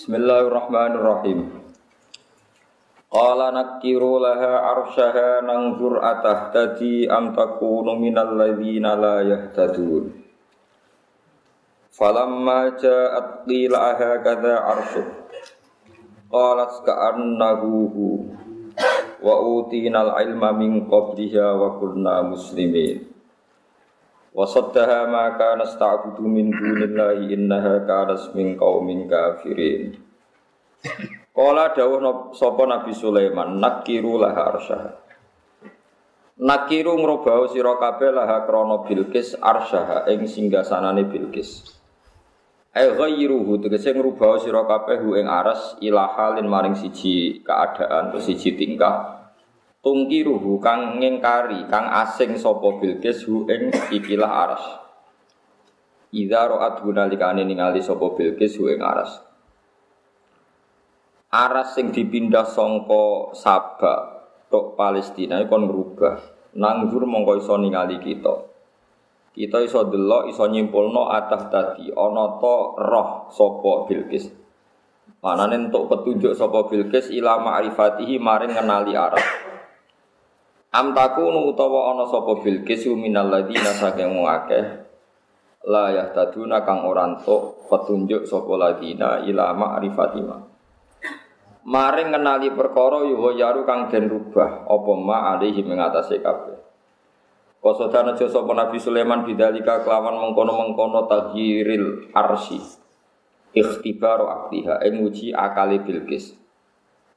Bismillahirrahmanirrahim. Qala nakiru laha arsyaha nangzur atah tadi am takunu minal ladzina la yahtadun. Falamma ja'at qilaha kadza arsyuk. Qalat ka'annahu wa utinal ilma min qabliha wa kunna muslimin. Wa saddaha ma kana sta'budu min dunillahi innaha kanat min qaumin kafirin. Kala dawuh sapa Nabi Sulaiman nakiru laha arsyaha. Nakiru ngrobau sira kabeh laha krana Bilqis arsyaha ing singgasanane Bilqis. Ai ghayruhu tegese ngrubah sira kabeh ing aras ila halin maring siji keadaan siji tingkah tungkiruhu kang ngingkari kang asing sapa Bilqis hu ing ikilah aras. Idza ra'at gunalikane ningali sapa Bilqis hu ing aras. Aras sing dipindah sangka Sabak tok Palestina kon ngrubah. Nanggur mongko iso ningali kita. Kita iso delok iso nyimpulno atah tadi ana to roh sapa Bilqis Manane entuk petunjuk sapa Bilqis ila ma'rifatihi maring ngenali aras Am takunu utawa ana sapa Bilqis minal ladina saking akeh la yahtaduna kang ora entuk petunjuk sapa ladina ila ma'rifatima. Maring ngenali perkara yuwa yaru kang den rubah apa ma alihi mengatasi kabeh. Kosodan aja sapa Nabi Sulaiman bidalika kelawan mengkono-mengkono tahyiril arsi. Ikhtibaru aktiha ing uji akali Bilqis.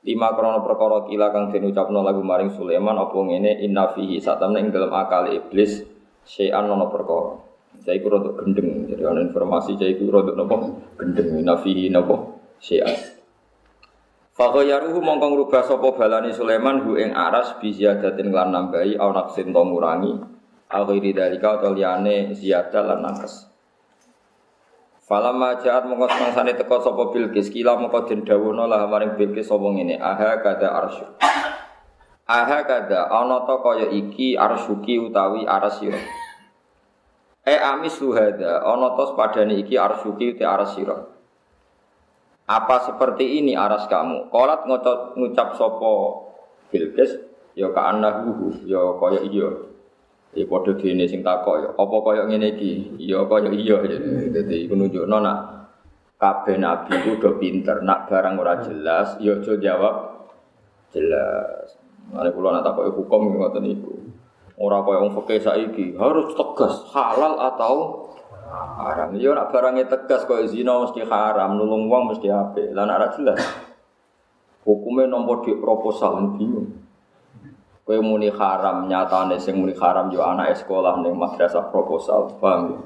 Lima krono perkara kila kang den ucapno lagu maring Sulaiman apa ngene? Inna fihi satamne ing dalam akal iblis syai'an ana perkara. Saya iku rada gendeng jadi ana informasi saya iku rada napa gendeng. Inna fihi napa syai'an. Fakoyaruhu mongko ngrubah sapa balani Sulaiman hu ing aras bi ziyadatin lan nambahi au naksin to ngurangi. Au ghairi dalika utawa liyane ziyada lan nakes Falam majaat mongko semangsane teko sapa Bilqis kila mongko den dawuhna lah maring Bilqis sapa ngene aha kada arsy. Aha kada ana ta kaya iki arsyuki utawi arsira. E amis luhada ana ta padane iki arsyuki te arsira. Apa seperti ini aras kamu? Kolat ngucap sapa Bilqis ya ka annahu ya kaya iya. Ya padha dene sing takok ya, apa kaya ngene iki? Ya kaya iya ya. Dadi iku nunjukno nak kabeh nabi ku udah pinter, nak barang ora jelas ya aja jawab jelas. Mane kula nak takoki hukum ngoten niku. Ora kaya wong fikih saiki, harus tegas halal atau haram. Ya nak barangnya tegas kaya zina mesti haram, nulung wong mesti apik. Lah nak ora jelas. Hukumnya nomor di proposal bingung. Kowe muni haram nyatane sing muni haram yo anak sekolah ning madrasah proposal, paham ya?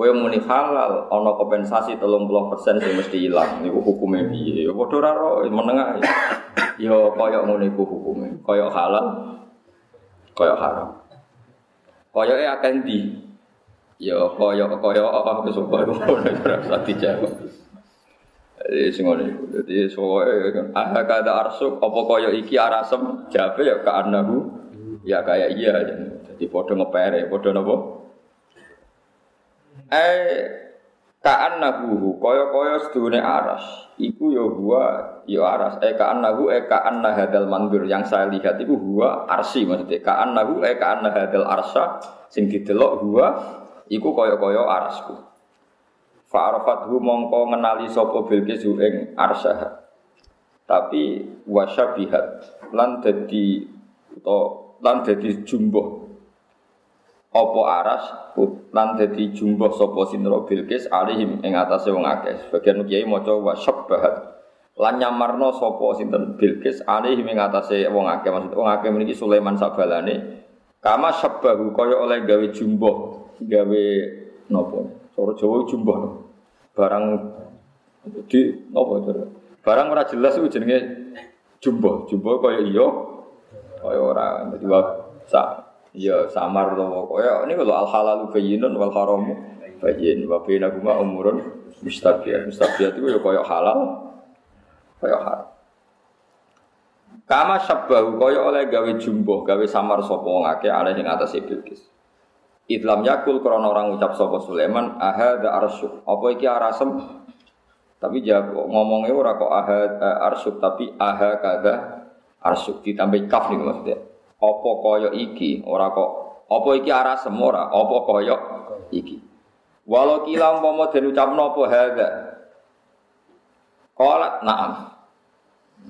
Kowe muni halal ana kompensasi 30% sing mesti ilang niku hukume piye? Ya padha ora ro menengah. Ya kaya ngono iku hukume. Kaya halal kaya haram. Kaya e akeh ndi? Ya kaya kaya apa kesumpah ora usah dijawab. Jadi sing ngono iku. Dadi soe kan ah kada arsuk apa kaya iki arasem jabe ya ka anahu ya kaya iya. Jadi padha ngepere, padha napa? Eh ka anahu kaya-kaya sedune aras. Iku ya huwa ya aras. Eh ka anahu eh ka anna hadal mandur yang saya lihat itu huwa arsi maksudnya. Ka anahu eh ka anna hadal arsa sing didelok huwa iku kaya-kaya arasku. Fa'arafathu mongko ngenali sapa Bilqis ing arsyaha. Tapi wasyabihat lan dadi utawa lan dadi jumbo apa aras lan dadi jumbo sapa sinra Bilqis alihim ing atase wong akeh. Sebagian kiai maca wasyabahat lan nyamarno sapa sinten Bilqis alihim ing atase wong akeh. Maksud wong akeh mriki Sulaiman sabalane kama sabbahu kaya oleh gawe jumbo gawe napa Cara Jawa jumbo barang di apa itu? Barang ora jelas itu jenenge jumbo. Jumbo kaya iya kaya ora. Dadi sa iya samar to kaya ini kalau al halalu bayyinun wal haramu bayyin wa bainahuma umurun mustabiat. Mustabiat itu ya kaya halal kaya haram. Kama sabbahu kaya oleh gawe jumbo, gawe samar sapa wong akeh ana ing atase Bilqis. Idlam yakul krana orang ucap sapa Sulaiman ahadza arsyuk. Apa iki arasem? Tapi jawab ngomongnya ora kok aha eh, arsuk tapi aha kada arsuk ditambah kaf nih maksudnya. Apa koyo iki ora kok apa iki arah semora apa koyo iki. Walau kila umpama den ucapno apa hadza. Qalat na'am.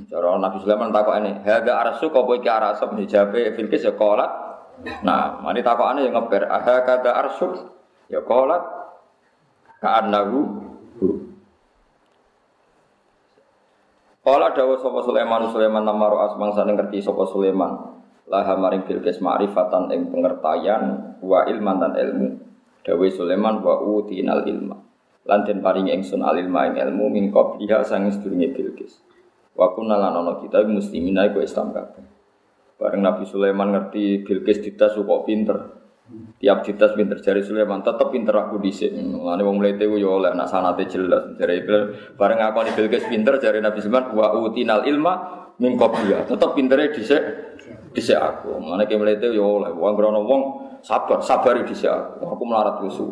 Cara Nabi Sulaiman takokane, hadza arsuk apa iki arasem dijabe Bilqis ya qalat. Nah, mari takokane yang ngeber aha kada arsuk ya qalat ka'annahu Kala dawa sapa Sulaiman Sulaiman namaro asmang sane ngerti sapa Sulaiman. Laha maring bilkis ma'rifatan ing pengertian wa ilman dan ilmu. Dawe Sulaiman wa utinal ilma. Lan den paring ingsun al ilma ing ilmu min qabliha sang sedurunge bilkis. Wa kunna lan ana kita muslimin iku Islam kabeh. Bareng Nabi Sulaiman ngerti Bilqis ditas kok pinter. Tiap ditas pinter jari Sulaiman tetep pinter aku dhisik. Mulane wong mlete ku yo oleh nak sanate jelas. Jari bareng ngakoni Bilqis pinter jari Nabi Sulaiman wa utinal ilma min qabliha. Tetep pintere dhisik dhisik aku. Mulane ki mlete yo oleh wong krono wong sabar, sabar dhisik aku. Aku melarat kusu.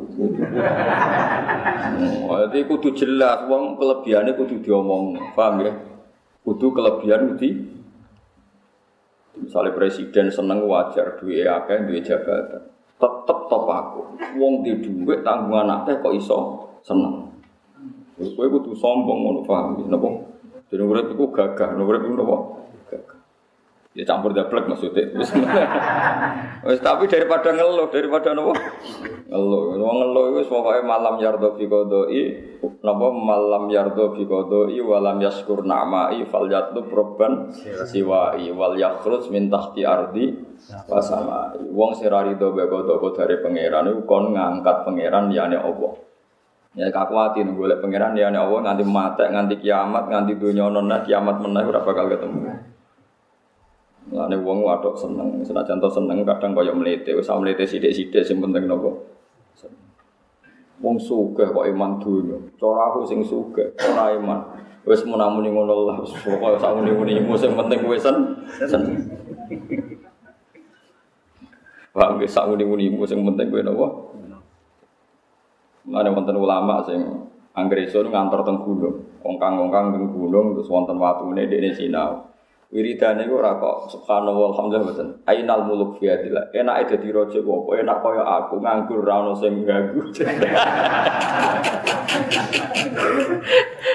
Jadi kudu jelas wong kelebihane kudu diomong. Paham ya? Kudu kelebihan kudu Misalnya presiden seneng wajar duwe akeh duwe jabatan. Tetep top aku. Wong di tanggungan akeh kok iso seneng. Kowe kudu sombong ngono paham napa? Jadi urip iku gagah, urip iku napa? Ya campur dablek maksudnya. Wis tapi daripada ngeluh, daripada napa? Ngeluh. Wong ngeluh iku pokoke malam yardo fi qodoi, napa malam yardo fi qodoi walam yaskur na'mai fal yatlub robban siwai wal yakhruj min tahti ardi wa samai. Wong sing ra rido bebo dari pangeran iku kon ngangkat pangeran liyane Allah. Ya kakuati nih golek pangeran liyane Allah nganti mate, nganti kiamat, nganti dunia nona kiamat meneh ora bakal ketemu. Lane wong wadok seneng, senajan to seneng kadang kaya mlete, wis mlete sithik-sithik sing penting nopo. Wong sugih kok iman dunya. Cara aku sing sugih, ora iman. Wis menamuni ngono lah, pokoke sak muni-munimu sing penting kowe sen. Wah, wis sak muni-munimu sing penting kowe napa? Ada wonten ulama sing anggere iso ngantor teng gunung, ongkang-ongkang teng gunung terus wonten watune dekne sinau. Wiridane iku ora kok subhanallah alhamdulillah mboten. Ainal muluk fi adillah. Enake dadi raja ku apa enak kaya aku nganggur ra ono sing ganggu.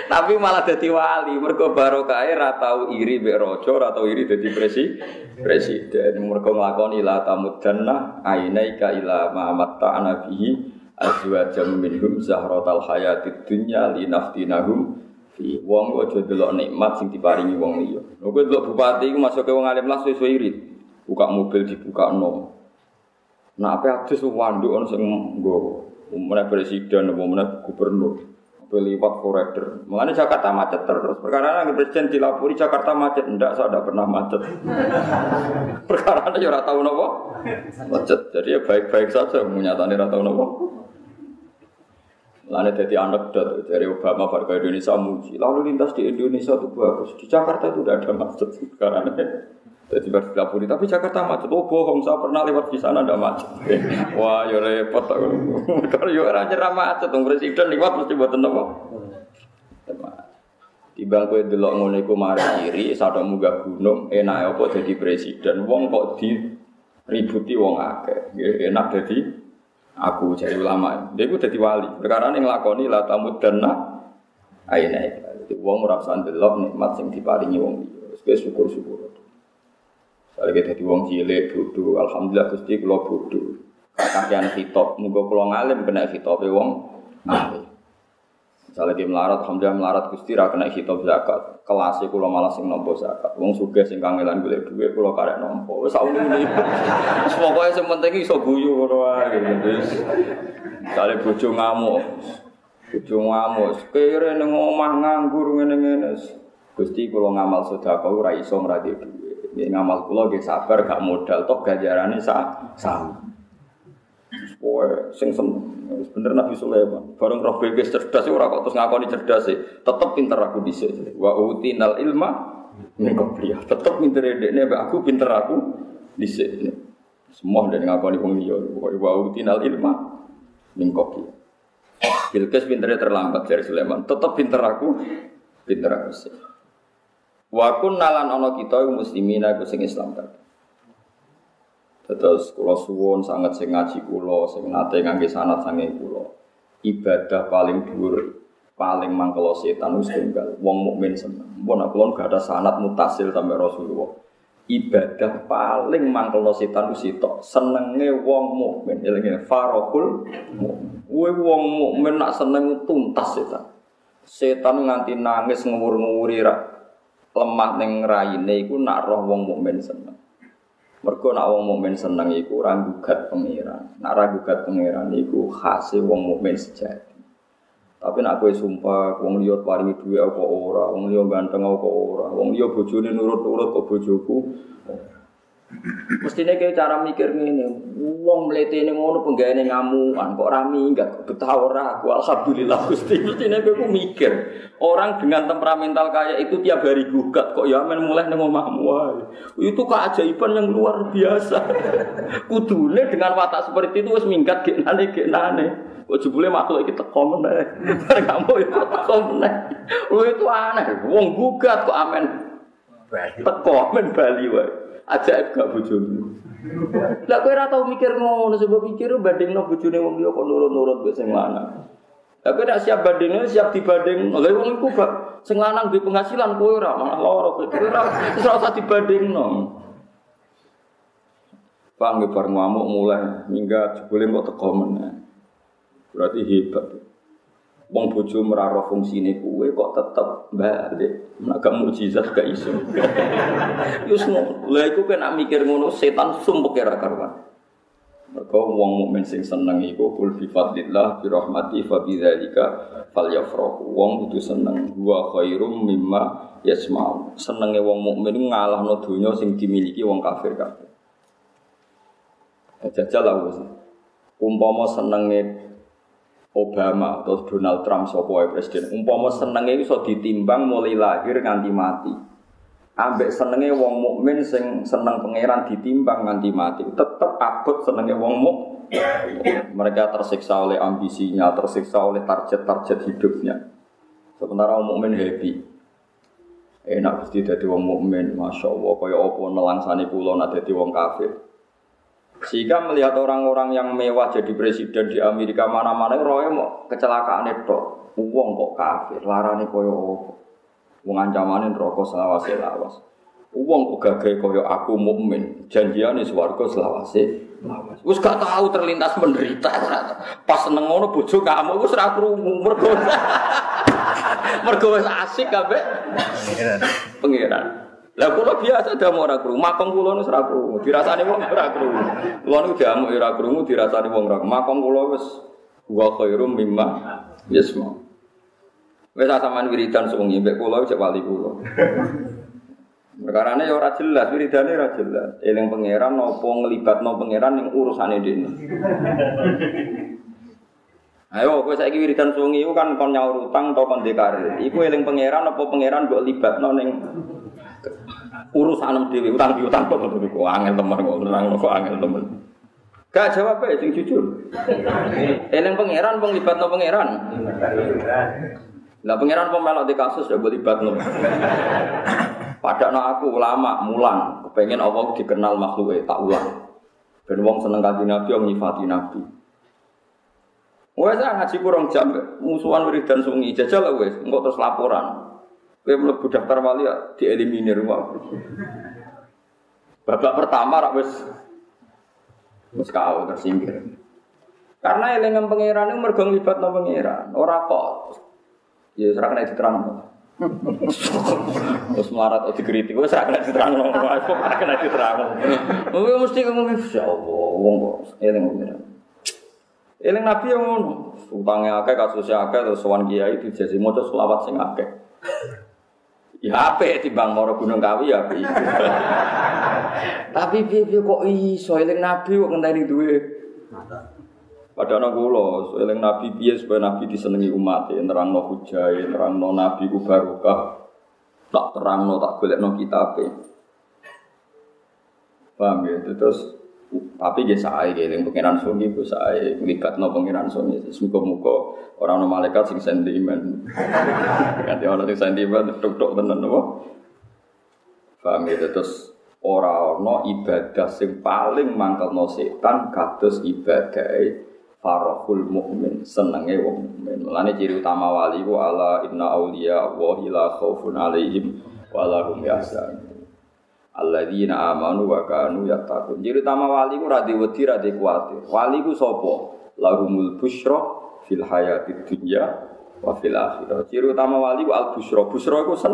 Tapi malah dadi wali mergo barokahe ra tau iri mbek raja, ora tau iri dadi presi presiden. Mergo nglakoni la tamuddanna ainaika ila ma matta'ana bihi azwajam minhum zahratal hayatid dunya linaftinahum fi wong aja delok nikmat sing diparingi wong liya. Kowe delok bupati iku masuk ke wong alim las wis irit. Buka mobil dibuka no. Nah, apa adus wanduk ono sing nggo umumnya presiden umumnya gubernur. Apa liwat forader. Mengenai Jakarta macet terus. Perkara yang presiden dilapori Jakarta macet, ndak saya tidak pernah macet. Perkara ya ora tahu nopo macet. Jadi ya baik-baik saja menyatakan ora tahu nopo. Lalu jadi anekdot dari Obama warga Indonesia muji. Lalu lintas di Indonesia itu bagus. Di Jakarta itu tidak ada macet sekarang. Jadi berpilapuri, tapi Jakarta macet. Oh bohong, saya pernah lewat di sana ada macet. Wah, ya repot. Kalau ya orang nyerah macet, presiden lewat mesti buat apa? Tiba kowe delok ngono iku mari iri, sadok munggah gunung, enak apa jadi presiden. Wong kok di ributi wong akeh. Enak jadi aku jadi ulama. Dia itu jadi wali. Perkara yang ngelakoni la tamu dana aina Jadi wong ora usah ndelok nikmat sing diparingi wong liya. Wis syukur-syukur. Soalnya kita di wong cilik bodoh, alhamdulillah gusti kula bodoh. Kakean hitop, muga kula ngalim kena hitope wong ngalim. Misalnya dia melarat, alhamdulillah melarat gusti ra kena hitop zakat. Kelasnya kula malah sing nompo zakat. Wong sugih sing kangelan golek dhuwit kula karek sak ngene iki. Wis pokoke sing penting iso guyu ngono wae. Misalnya bojo ngamuk. Bojo ngamuk, kere ning omah nganggur ngene-ngene. Gusti kula ngamal sedekah ora iso ngradi dhuwit. Nggih ngamal kula nggih sabar gak modal toh ganjarane sa sama. Pokoke sing Wis bener Nabi Sulaiman. Bareng roh bebes cerdas ora kok terus ngakoni cerdas sih. Tetep pinter aku dhisik. Wa utinal ilma min qabliyah. Tetep pinter dekne aku pinter aku dhisik. Semua dari ngakoni wong liya. Wa utinal ilma min qabliyah. Bilqis pinternya terlambat dari Sulaiman. Tetap pinter aku, pinter aku sih. Wa nalan ana kita muslimin aku sing Islam kabeh. Terus kula suwun sangat sing ngaji kula sing nate ngangge sanat sange kula. Ibadah paling dhuwur paling mangkelo setan wis tunggal. Wong mukmin seneng. Mun kula gak ada sanat mutasil sampai Rasulullah. Ibadah paling mangkelo setan wis sitok. Senenge wong mukmin. Elinge farahul mukmin. wong mukmin nak seneng tuntas setan. Setan nganti nangis ngewur-ngewuri lemah ning raine iku nak roh wong mukmin seneng. Mergo nak wong mukmin seneng iku ora gugat pangeran. Nak ora gugat pangeran iku khase wong mukmin sejati. Tapi nak kowe sumpah wong liya paringi dhuwit apa ora, wong liya ganteng apa ora, wong liya bojone nurut-nurut kok bojoku. Mestine kayak cara mikir ngene, wong mletene ngono penggaweane ngamukan kok rami enggak betah ora aku alhamdulillah Gusti. Mestine kowe mikir, orang dengan temperamental kayak itu tiap hari gugat kok ya men mulai nang omahmu Itu keajaiban yang luar biasa. Kudune dengan watak seperti itu wis minggat genane genane. Kok jebule makhluk iki teko meneh. Kamu ya teko meneh. itu aneh, wong gugat kok amen. Teko men Bali wae ajaib gak bojomu. Lah kowe ora tau mikir ngono sebab pikir bandingno bojone wong liya kok nurut-nurut mbek sing lanang. Lah kowe siap bandingno siap dibanding. Lha wong iku gak sing lanang duwe penghasilan kowe ora malah lara kowe wis ora usah dibandingno. Pang bar ngamuk mulai minggat jebule kok teko meneh. Berarti hebat. Wong bojo meraro fungsine kuwe kok tetep balik. Nek mukjizat gak iso. Yus ngono. Lah iku kena mikir ngono setan sumpek ora karuan. Mergo wong mukmin sing seneng iku kul bi fadlillah bi rahmati fa bi dzalika falyafrahu. Wong kudu seneng wa khairum mimma yasma'u. Senenge wong mukmin ngalahno donya sing dimiliki wong kafir kabeh. Jajal lah wis. Umpama senenge Obama atau Donald Trump sopo presiden. Umpama senenge iso ditimbang mulai lahir nganti mati. Ambek senenge wong mukmin sing seneng pangeran ditimbang nganti mati tetep abot senenge wong muk. Mereka tersiksa oleh ambisinya tersiksa oleh target-target hidupnya. Sementara wong mukmin happy. Enak pasti jadi wong mukmin masya Allah. Kaya apa nelangsani pulau nak jadi wong kafir sehingga melihat orang-orang yang mewah jadi presiden di Amerika mana-mana roy mau kecelakaan itu, uang kok kafir, larane koyo? Wong ancamane rokok selawase lawas. Uang kok gagah koyo aku mukmin, janjiane swarga selawase lawas. Wis gak tahu terlintas menderita. Pas seneng ngono bojo kamu wis ora krungu mergo. mergo wis asik kabeh. Pengiran. Pengiran. Lah kula biasa damu ora krungu, makom kula wis ora krungu, dirasani wong ora krungu. Kula niku ora krungu, dirasani wong ora. Makom kula wis wa khairum mimma yasma. Wis sampean wiridan suwengi mbek kula wis wali kula. Perkarane ya ora jelas, wiridane ora jelas. Eling pangeran napa nglibatno pangeran ning urusane dene. Ayo kowe saiki wiridan suwengi iku kan kon nyaur utang utawa kon dekare. Iku eling pangeran apa pangeran mbok libatno ning urusan dhewe utang piutang kok ngono kok angel temen kok nerang kok angel temen. Gak jawab ae sing jujur. Eling pangeran wong libatno pangeran. Lah pangeran kok melok di kasus ya boleh libatno. Padahal aku ulama mulang, kepengen Allah dikenal makhluk tak ulang. Ben wong seneng kanjeng Nabi yang nyifati Nabi. Wes ngaji kurang jam musuhan wiridan sungi jajal wes, engko terus laporan. Kowe mlebu daftar wali ya dieliminir wae. Babak pertama rak wis wis kau tersingkir. Karena elengan pangeran itu mergo nglibatno pangeran, ora kok. Ya ora kena diterang. Terus melarat atau dikritik, wes ora kena diterang, kok ora kena diterang. Kowe mesti ngomong ya Allah, wong kok eling pangeran. Eling nabi yang ngono, utangnya akeh kasusnya akeh terus sowan kiai dijasi maca selawat sing akeh. Ya di bang moro Gunung Kawi ya apik. Tapi piye kok iso eling Nabi kok ngenteni duwe. Padahal nang kula, eling Nabi piye supaya Nabi disenengi umat, e, nerangno hujah, nerangno Nabi ku barokah. Tak terangno tak golekno kitabe. Paham ya? Terus Tapi dia sae keling pangeran sungi ku sae no pangeran sungi. Muga-muga ora ana malaikat sing sentimen. Ganti ana sing sentimen tuk-tuk tenan apa? Paham ya terus ora ana ibadah sing paling mangkelno setan kados ibadah farahul mukmin senenge wong mukmin. Mulane ciri utama wali ku ala inna auliya wa la khaufun alaihim wa lahum yahzanun alladzina amanu wa kanu yattaqun. Jadi utama wali ku ra wedi ra kuwatir. Wali ku sapa? Lahumul busyra fil hayatid dunya wa fil akhirah. Ciri utama wali ku al busyra. Busyra ku sen.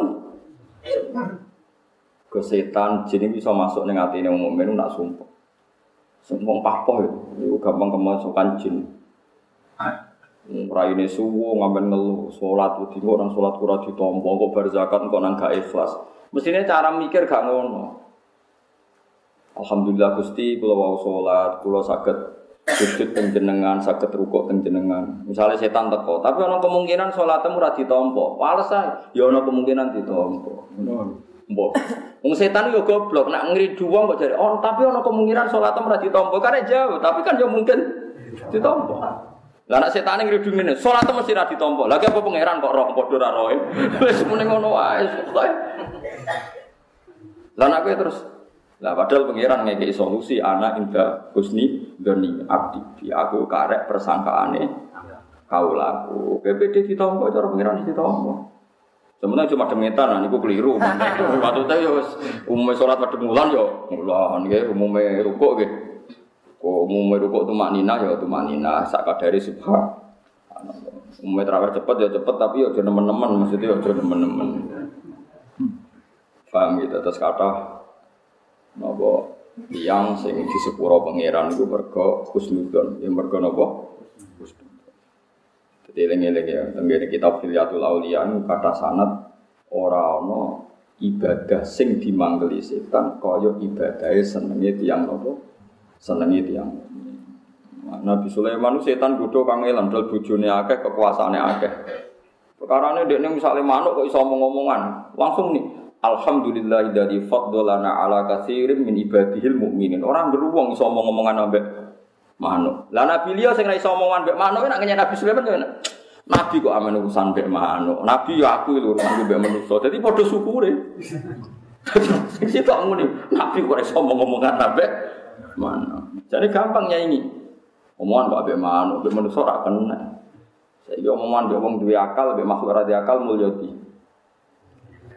Ke setan bisa masuk ning atine wong mukmin nak sumpah. Sumpah papoh itu gampang kemasukan jin. Raine suwo ngamen ngelu salat wedi orang salat ora ditampa kok bar zakat kok nang gak ikhlas. Mestinya cara mikir gak ngono. Alhamdulillah Gusti kula wau salat, kula saged sujud teng jenengan, saged rukuk teng jenengan. Misalnya setan teko, tapi ana kemungkinan salatmu ora ditampa. Wales ae, ya ana kemungkinan ditampa. Mbok. Wong setan yo goblok, nak ngridu wong kok jare, "Oh, tapi ana kemungkinan salatmu ora ditampa." Karena jauh, tapi kan yo mungkin ditampa. Lah setan ngridu ngene, salatmu mesti ra ditampa. Lagi apa pangeran kok roh padha ra roe. Wis muni ngono. Lah nek terus lah padahal pangeran ngekei solusi anak indah husni doni abdi. Di aku karek persangkaane kau laku PPD ditompo cara pangeran ditompo sebenarnya cuma demetan niku keliru. Maksudnya ya umumnya sholat pada bulan ya mulan ya umumnya rukuk ya kok umumnya rukuk tuh maknina ya tuh maknina sak kadari subhan. Umumnya terawih cepet ya cepet tapi ya jangan teman-teman maksudnya ya jangan teman-teman paham gitu terus kata Napa tiang sing di sepuro pangeran iku mergo husnudon, ya mergo? Husnudon. Jadi eling-eling ya, tenggene kitab Hilyatul Auliya kata sanat ora ana ibadah sing dimanggeli setan kaya ibadahe senenge tiang napa? Senenge tiang. Nabi Sulaiman setan godho kang dal bojone akeh kekuasaane akeh. Perkarane dekne misale manuk kok iso omong-omongan, langsung nih Alhamdulillah dari fadlana ala katsirin min ibadihil mukminin. Orang beruang iso omong-omongan ambek manuk. Lah Nabi liya sing ra iso omongan ambek manuk Nabi Sulaiman. Nabi kok amen urusan mbek manuk. Nabi ya aku lho urusan mbek manusa. Dadi padha syukure. Sing sitok. Nabi kok iso omong-omongan ambek manuk. Jadi gampang nyanyi. Omongan kok ambek manuk, ambek manusa ora kena. Saiki omongan mbek wong duwe akal, mbek makhluk ora akal mulya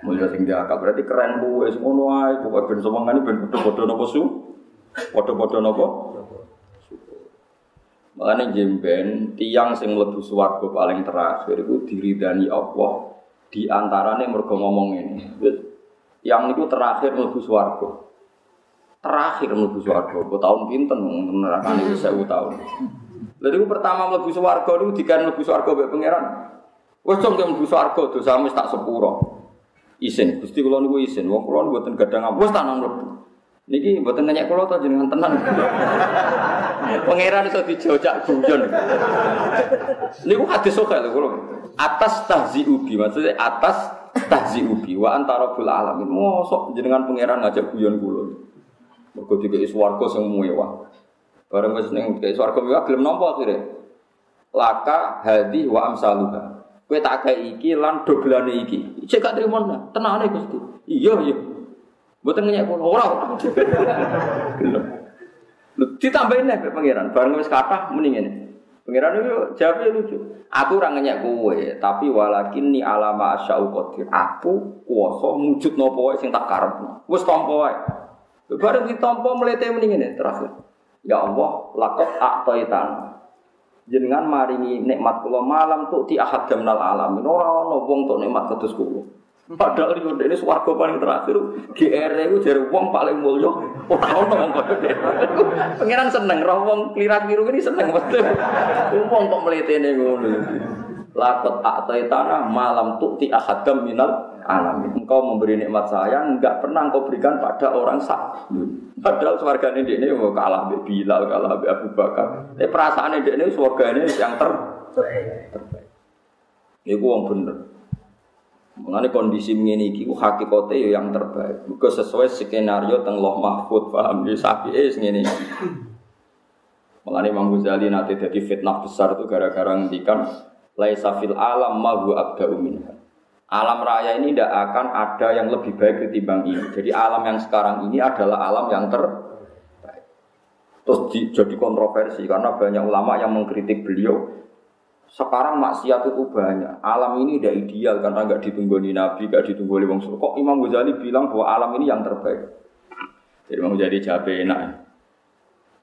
Mulia sing diakal berarti keren bu, es ngono ae, pokoke ben semangane ben padha-padha napa su? Padha-padha napa? Makanya jemben tiang sing mlebu swarga paling terakhir itu diridani Allah di antarane mergo ngomong ini. Yang itu terakhir mlebu swarga. Terakhir mlebu swarga, kok tahun pinten nerakane wis 1000 tahun. Lalu itu pertama mlebu swarga niku dikan mlebu swarga mbek pangeran. Wes cung mlebu swarga dosamu tak sepuro isin. Gusti kula niku isin. Wong kula mboten gadang wis tanam mlebu. Niki mboten nanya kula to jenengan tenan. Pangeran iso dijojak guyon. Niku hadis sok lho kula. Atas tahzi ubi maksudnya atas tahzi ubi wa antara bil alamin. Mosok jenengan pangeran ngajak guyon kula. Mergo dikeki swarga sing mewah. Bareng wis ning swarga mewah gelem nampa akhire. Laka hadi wa amsaluha. Kowe tak kayak iki lan doblane iki. Cek gak trimo tenane Gusti. Iya iya. Mboten ngenyek kula ora ditambahin nek pangeran bareng wis kathah muni ngene. Pangeran itu jawabnya lucu. Aku ora ngenyek kowe, tapi walakin ni alama asyau qadir. Aku kuwasa mujud wae sing tak karepno. Wis tampa wae. Bareng ditampa mlete muni ngene terakhir. Ya Allah, lakot a'taitan jenengan maringi nikmat kula malam tuh di ahad jamnal alamin ora ono wong tok nikmat kados kula. Padahal yo ini swarga paling terakhir. GR itu jare wong paling mulya. Ora ono wong kaya pangeran seneng roh wong klirat biru ini seneng betul. Wong kok mletene ngono lakot atai tanah malam tuh di ahadam minal alamin. Engkau memberi nikmat saya, enggak pernah engkau berikan pada orang sak. Padahal swarga ini ini mau kalah be Bilal, kalah be Abu Bakar. Tapi perasaan ini ini swarga ini yang ter terbaik. Ini uang bener. Mengenai kondisi ini iki hakikate ya yang terbaik. Muga sesuai skenario teng Loh Mahfud paham ya sapi es iki. Mengenai Imam Ghazali nanti jadi fitnah besar itu gara-gara ngendikan laisa alam ma huwa. Alam raya ini tidak akan ada yang lebih baik ketimbang ini. Jadi alam yang sekarang ini adalah alam yang terbaik. Terus di, jadi kontroversi karena banyak ulama yang mengkritik beliau sekarang maksiat itu banyak. Alam ini tidak ideal karena nggak ditunggu di Nabi, nggak ditunggu oleh Wong Kok Imam Ghazali bilang bahwa alam ini yang terbaik? Jadi Imam Ghazali jawab enak.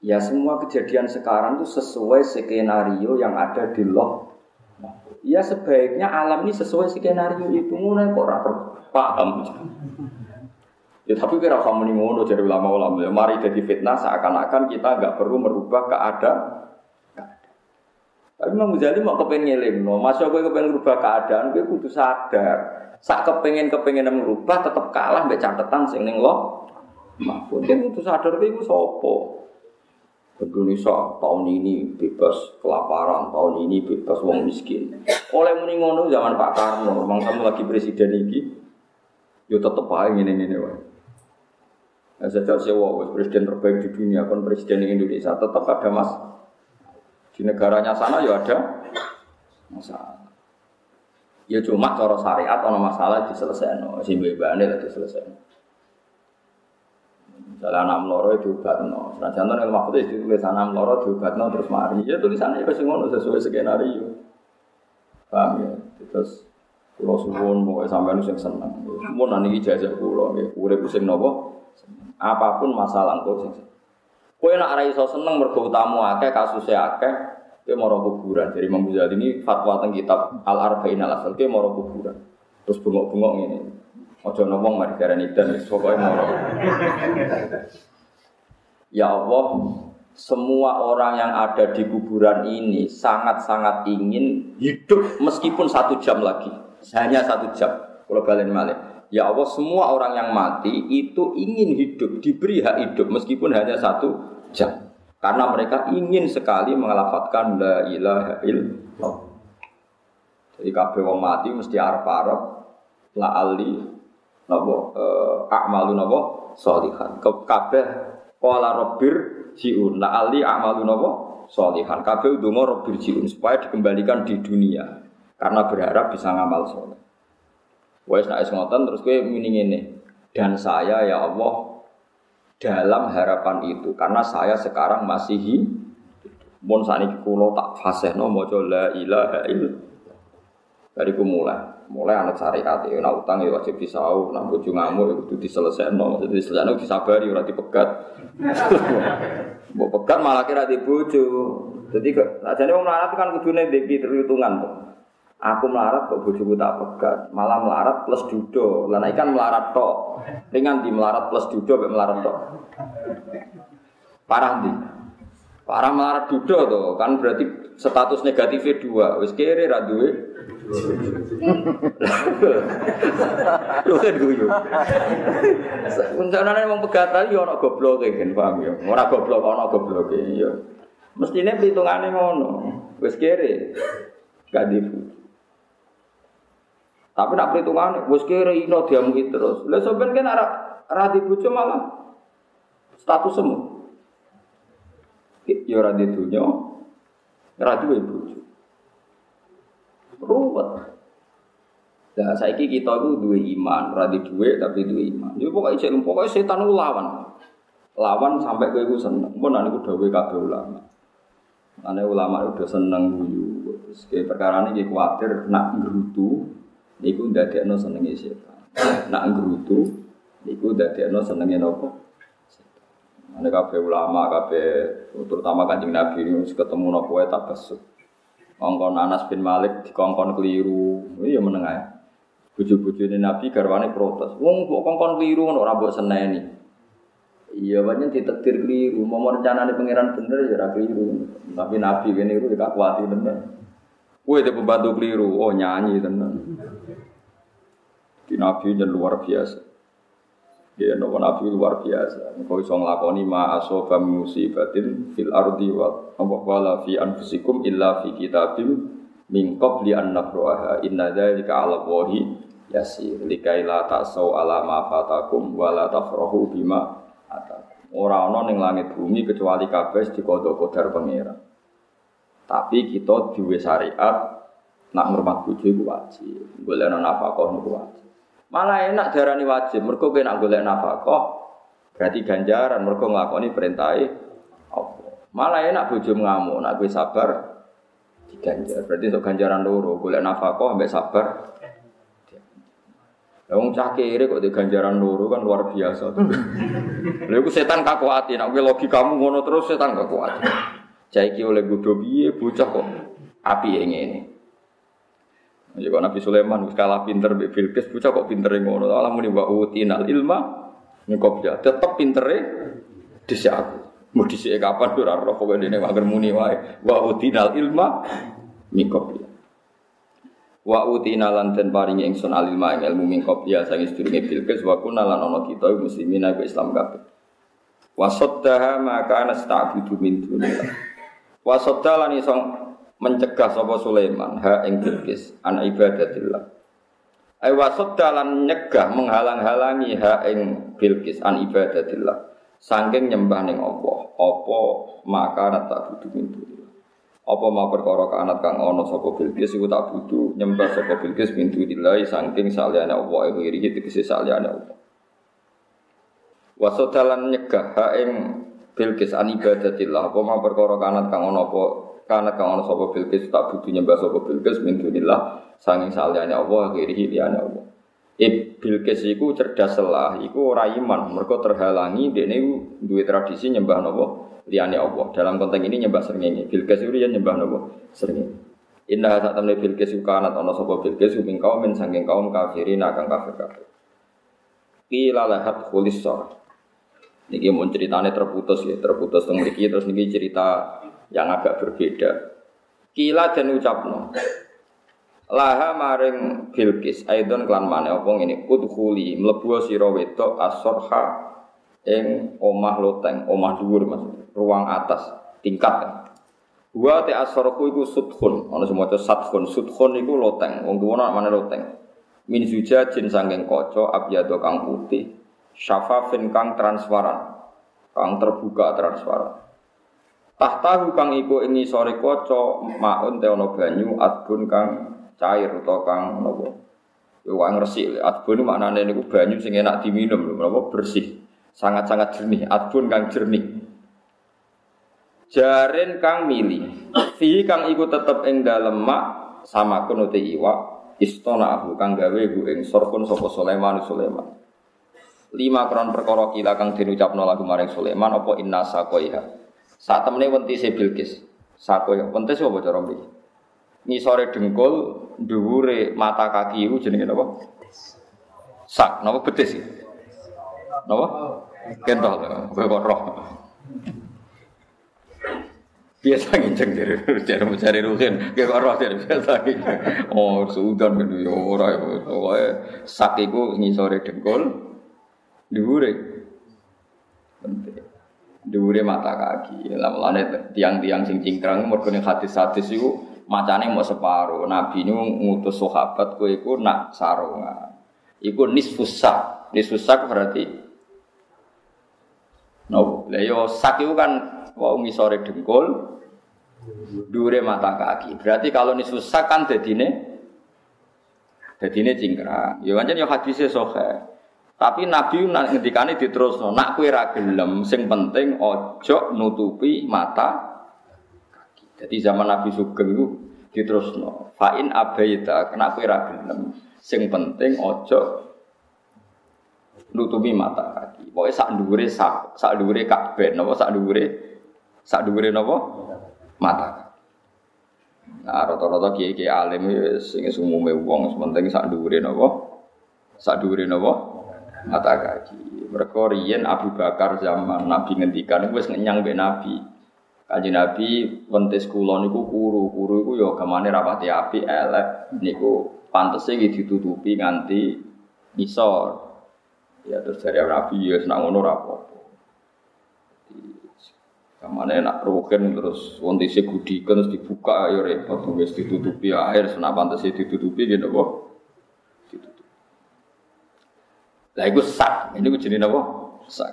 Ya semua kejadian sekarang itu sesuai skenario yang ada di loh. Ya sebaiknya alam ini sesuai skenario itu mulai kok rapor paham. Ya tapi kira kamu nih ngono jadi ulama-ulama. Ya, mari jadi fitnah seakan-akan kita nggak perlu merubah keadaan tapi Imam Ghazali mau kepengen ngelim, no. Masya gue kepengen merubah keadaan, gue kudu sadar. Saat kepengen kepengen merubah, tetap kalah mbak catatan sing neng lo. Mahfud dia kudu sadar gue gue sopo. Indonesia tahun ini bebas kelaparan, tahun ini bebas wong miskin. Oleh muni ngono zaman Pak Karno, memang kamu lagi presiden ini, yo tetep ini ini wae. Nah, sejak sewa presiden terbaik di dunia, kon presiden Indonesia tetap ada mas di negaranya sana ya ada masalah. Ya cuma cara syariat ono masalah diselesaikan, bebane lah diselesaikan. Misalnya anak meloro itu no. Nah, contoh yang maksudnya itu tulis anak meloro no terus mari. Ya tulisannya itu ngono sesuai skenario. Paham ya? Terus Kulo suwun mau sampai nuseng seneng. Mau nanti ijazah kulo, udah pusing nopo. Apa pun masalah engkau sing Kowe nak ora iso seneng mergo utamu akeh kasuse akeh, kowe moro kuburan. Jadi Imam Ghazali ini fatwa teng kitab Al Arba'in Al Asal kowe moro kuburan. Terus bengok-bengok ngene. Aja ngomong mari dan pokoke moro. Ya Allah, semua orang yang ada di kuburan ini sangat-sangat ingin hidup meskipun satu jam lagi. Hanya satu jam. Kalau balen malik. Ya Allah semua orang yang mati itu ingin hidup, diberi hak hidup meskipun hanya satu jam. Karena mereka ingin sekali mengelafatkan la ilaha illallah. Jadi kabeh wong mati mesti arep-arep la ali napa eh, a'malu napa sholihan. Kabeh qala rabbir jiun la ali a'malu napa sholihan. Kabeh donga rabbir jiun supaya dikembalikan di dunia karena berharap bisa ngamal soleh. Wes nak ngoten terus kowe muni ngene. Dan saya ya Allah dalam harapan itu karena saya sekarang masih hidup. Mun sakniki kula tak fasihno maca la ilaha illallah. Dari ku mulai, anak syariat ya, nak utang ya wajib disau, nak bojo ngamuk ya kudu diselesaikan, jadi diselesaikan disabari ora dipegat. Mbok pegat malah kira di bojo. Jadi ajane wong melarat kan kudune ndek perhitungan tuh. Aku melarat kok bojoku tak pegat, malah melarat plus judo. Lah ikan melarat tok. Ringan di melarat plus judo mek melarat tok. Parah di. Parah melarat judo tuh, kan berarti status negatifnya dua. Wis kere ra duwe. Lho kan guyu. Rencanane wong pegatan yo ana gobloke kan paham yo. Ora goblok ana gobloke yo. Mestine perhitungane ngono. Wis kere. Gak dibu. Tapi nak perhitungan, bos kira ino dia mungkin terus. Lalu sebenarnya kan arah arah dibujuk malah status semua. Ya ora dunia, ora duwe. Ruwet. Nah, saiki kita itu dua iman, ora duwe tapi dua iman. Jadi pokoknya cek pokoknya setan itu lawan. Lawan sampai ke iku seneng. Mun nek iku dawuh kabeh ulama. Ane ulama udah seneng guyu. Terus perkara ini kuatir nak ngerutu niku ndadekno senenge setan. Nak ngrutu niku ndadekno senenge napa? Ane kabeh ulama, kabeh terutama Kanjeng Nabi ini ketemu napa wae tabassum. Kongkon Anas bin Malik dikongkon keliru, iya meneng ae. Bojo-bojone Nabi garwane protes. Wong kok kongkon keliru ngono ora mbok seneni. Iya banyak ditektir keliru, mau rencananya pangeran bener ya keliru. Tapi Nabi ini itu gak kuat bener. Kue itu pembantu keliru, oh nyanyi tenan. Di Nabi luar biasa. Ya, nopo Nabi luar biasa. Kau iso nglakoni ma asoba musibatin fil ardi wa wala fi anfusikum illa fi kitabim min qabli an nabraha. Inna dzalika 'ala Allahi yasir. Likaila tasau ala ma fatakum wala bima atakum. Ora ana ning langit bumi kecuali kabeh dikodho kodar pangeran. Tapi kita duwe syariat nak ngurmat bojo iku wajib. Golek nafkah niku wajib malah enak darani wajib mergo kowe nak golek nafkah berarti ganjaran mergo nglakoni perintahe Allah malah enak bojo ngamuk nak kowe sabar diganjar berarti untuk ganjaran loro golek nafkah ambek sabar Wong cah kere kok ganjaran loro kan luar biasa. Lha iku setan kakuati, nek kowe logikamu ngono terus setan kakuati. Cah iki oleh godho piye bocah kok api ngene. Ya kok Nabi Sulaiman kalah pinter mbek Bilqis, bocah kok pintere ngono. Allah muni wa utinal ilma nyekop ya. Tetep pintere dhisik aku. Mau dhisik kapan ora roh pokoke dene wae muni wae. Wa utinal ilma mikop ya. Wa utina lan den paringi ingsun alilma ing ilmu min qabya sange sedurunge Bilqis wa kunna lan ana kita muslimin aku Islam kabeh. Wa saddaha ma kana sta'budu min dunillah. Wa sadda lan iso mencegah sapa Sulaiman ha ing Bilqis an ibadatillah. Ai wa sadda lan nyegah menghalang-halangi ha ing Bilqis an ibadatillah. Sangking nyembah ning Allah, apa maka tak butuh dunillah. Apa mau perkara kanat kang ana sapa Bilqis iku tak butuh nyembah sapa Bilqis pintu dilai saking saliyane Allah iku iri tegese saliyane Allah. Wasodalan nyegah ha ing Bilqis an ibadatillah apa mau perkara kanat kang ana apa kanat kang ana sapa Bilqis tak butuh nyembah sapa Bilqis pintu dillah saking saliyane Allah iri liyane Allah. Bilqis iku cerdas lah, iku ora iman, mergo terhalangi dekne duwe tradisi nyembah napa liyane Allah. Dalam konteks ini nyembah srengenge. Bilqis ya nyembah napa? Srengenge. Indah saat temne Bilqis kanat ana sapa Bilqis ing kaum men saking kaum kafirin akan kafir kafir. Qila lahat khulissa. Niki mau ceritanya terputus ya, terputus teng mriki terus niki cerita yang agak berbeda. Kila dan ucapno. Laha maring Bilqis aidon klan maneh apa ngene udkhuli mlebu sira wedok asorha ing omah loteng, omah dhuwur maksudnya ruang atas, tingkat. Wa te asarku iku sudkhun, ana semoco sadkhun, sudkhun iku loteng, wong tuwa mana loteng. Min zujajin sangking kaca abyado kang putih, syafafin kang transparan, kang terbuka transparan. Tahtahu kang iku ing sore kaca maun te ana banyu adbun kang cair utawa kang napa. Yo wong resik, adbun maknane niku banyu sing enak diminum lho, napa bersih. Sangat-sangat jernih, adbun kang jernih. Jarin kang mili. Fi kang iku tetep ing dalem mak sama kuno te iwak istana aku kang gawe bu ing sorpun sapa Sulaiman Sulaiman. Lima kron perkara kila kang diucapno lagu maring Sulaiman apa inna sakoiha. Saat temene wentise Bilqis. Sakoya wentis apa cara mriki? Ngisore dengkul, dhuwure mata kaki iku jenenge napa? Sak, napa betis iki? Napa? Kentol, kowe kok roh. biasa nginceng dari cara mencari ruhin kayak roh dari biasa nginceng oh sudan gitu ya ora ya pokoknya sakiku ngisore dengkul diure diure mata kaki lalu tiang-tiang sing cingkrang mergo ning hadis-hadis iku macane mau separuh nabi ini ngutus sahabat kue iku nak sarungan iku nisfus sak berarti no lah yo sak itu kan Wau ngisore dengkul, dure mata kaki. Berarti kalau ini susah kan dadine dadine cingkrang. Ya pancen ya hadise sahih. Tapi Nabi ngendikane diterusno, nak kowe ra gelem, sing penting ojo nutupi mata kaki. Jadi zaman Nabi Sugeng itu diterusno, fa in abaita, nak kowe ra gelem, sing penting ojo nutupi mata kaki. Pokoknya sak dhuwure sak sak dhuwure kabeh napa sak dhuwure Sak dhuwure napa? Mata. Nah, rata-rata kiai-kiai alim sing umume wong penting sak dhuwure napa? Sak dhuwure napa? Mata kaki. Mereka riyen Abu Bakar zaman Nabi ngendikan wis ngenyang mbek Nabi. Kanjeng Nabi wentis kula niku kuru, kuru iku ya gamane rapati api elek niku pantese iki ditutupi nganti nisor. Ya terus dari Nabi ya senang ngono ra Kamane enak roken terus wontise gudikan terus dibuka ayo repot wis ditutupi air senapan pantes ditutupi gitu kok. Lah iku sak, ini jenenge napa? Sak.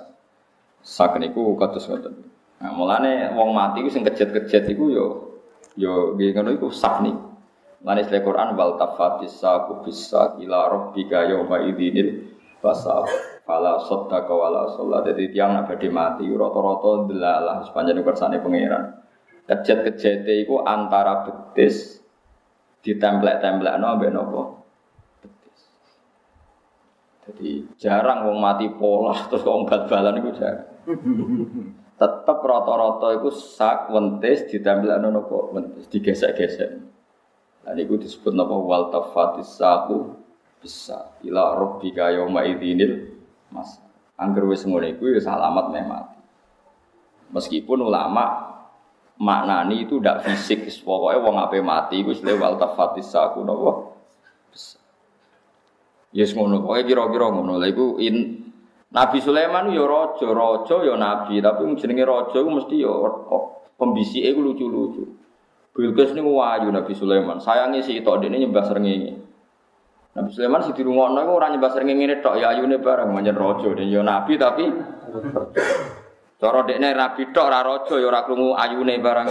Sak niku kados ngoten. Nah, mulane wong mati ku sing kejet-kejet iku yo yo nggih ngono iku sak nih. Mulane sele Quran wal tafatis saku bisa ila rabbika yauma idinil fasab fala saddaqa wala. Jadi tiang nak badhe mati rata-rata delalah sepanjang kersane pangeran. Kejet-kejete iku antara betis ditemplek-templekno ambek napa? Jadi jarang wong mati pola terus kok bal-balan itu jarang. Tetap rata-rata itu sak wentis ditempel nono kok wentis digesek-gesek. Nah niku disebut napa wal tafatis saku bisa ila rabbika yauma idinil mas. Angger wis ngono iku ya salamat meh mati. Meskipun ulama maknani itu tidak fisik, pokoknya wong ape mati iku wis wal tafatis saku napa bisa. Yes ngono, pokoknya kira-kira ngono. Lah iku in Nabi Sulaiman yo raja, raja yo nabi, tapi jenenge raja iku mesti yo pembisike iku lucu-lucu. Bilqis niku wayu Nabi Sulaiman. Sayangi si tok dene nyembah srengenge. Nabi Sulaiman si dirungokno iku ora nyembah srengenge tok ya ayune bareng manjen raja. Dene yo nabi tapi cara dekne rabi tok ora raja yo ora krungu ayune bareng.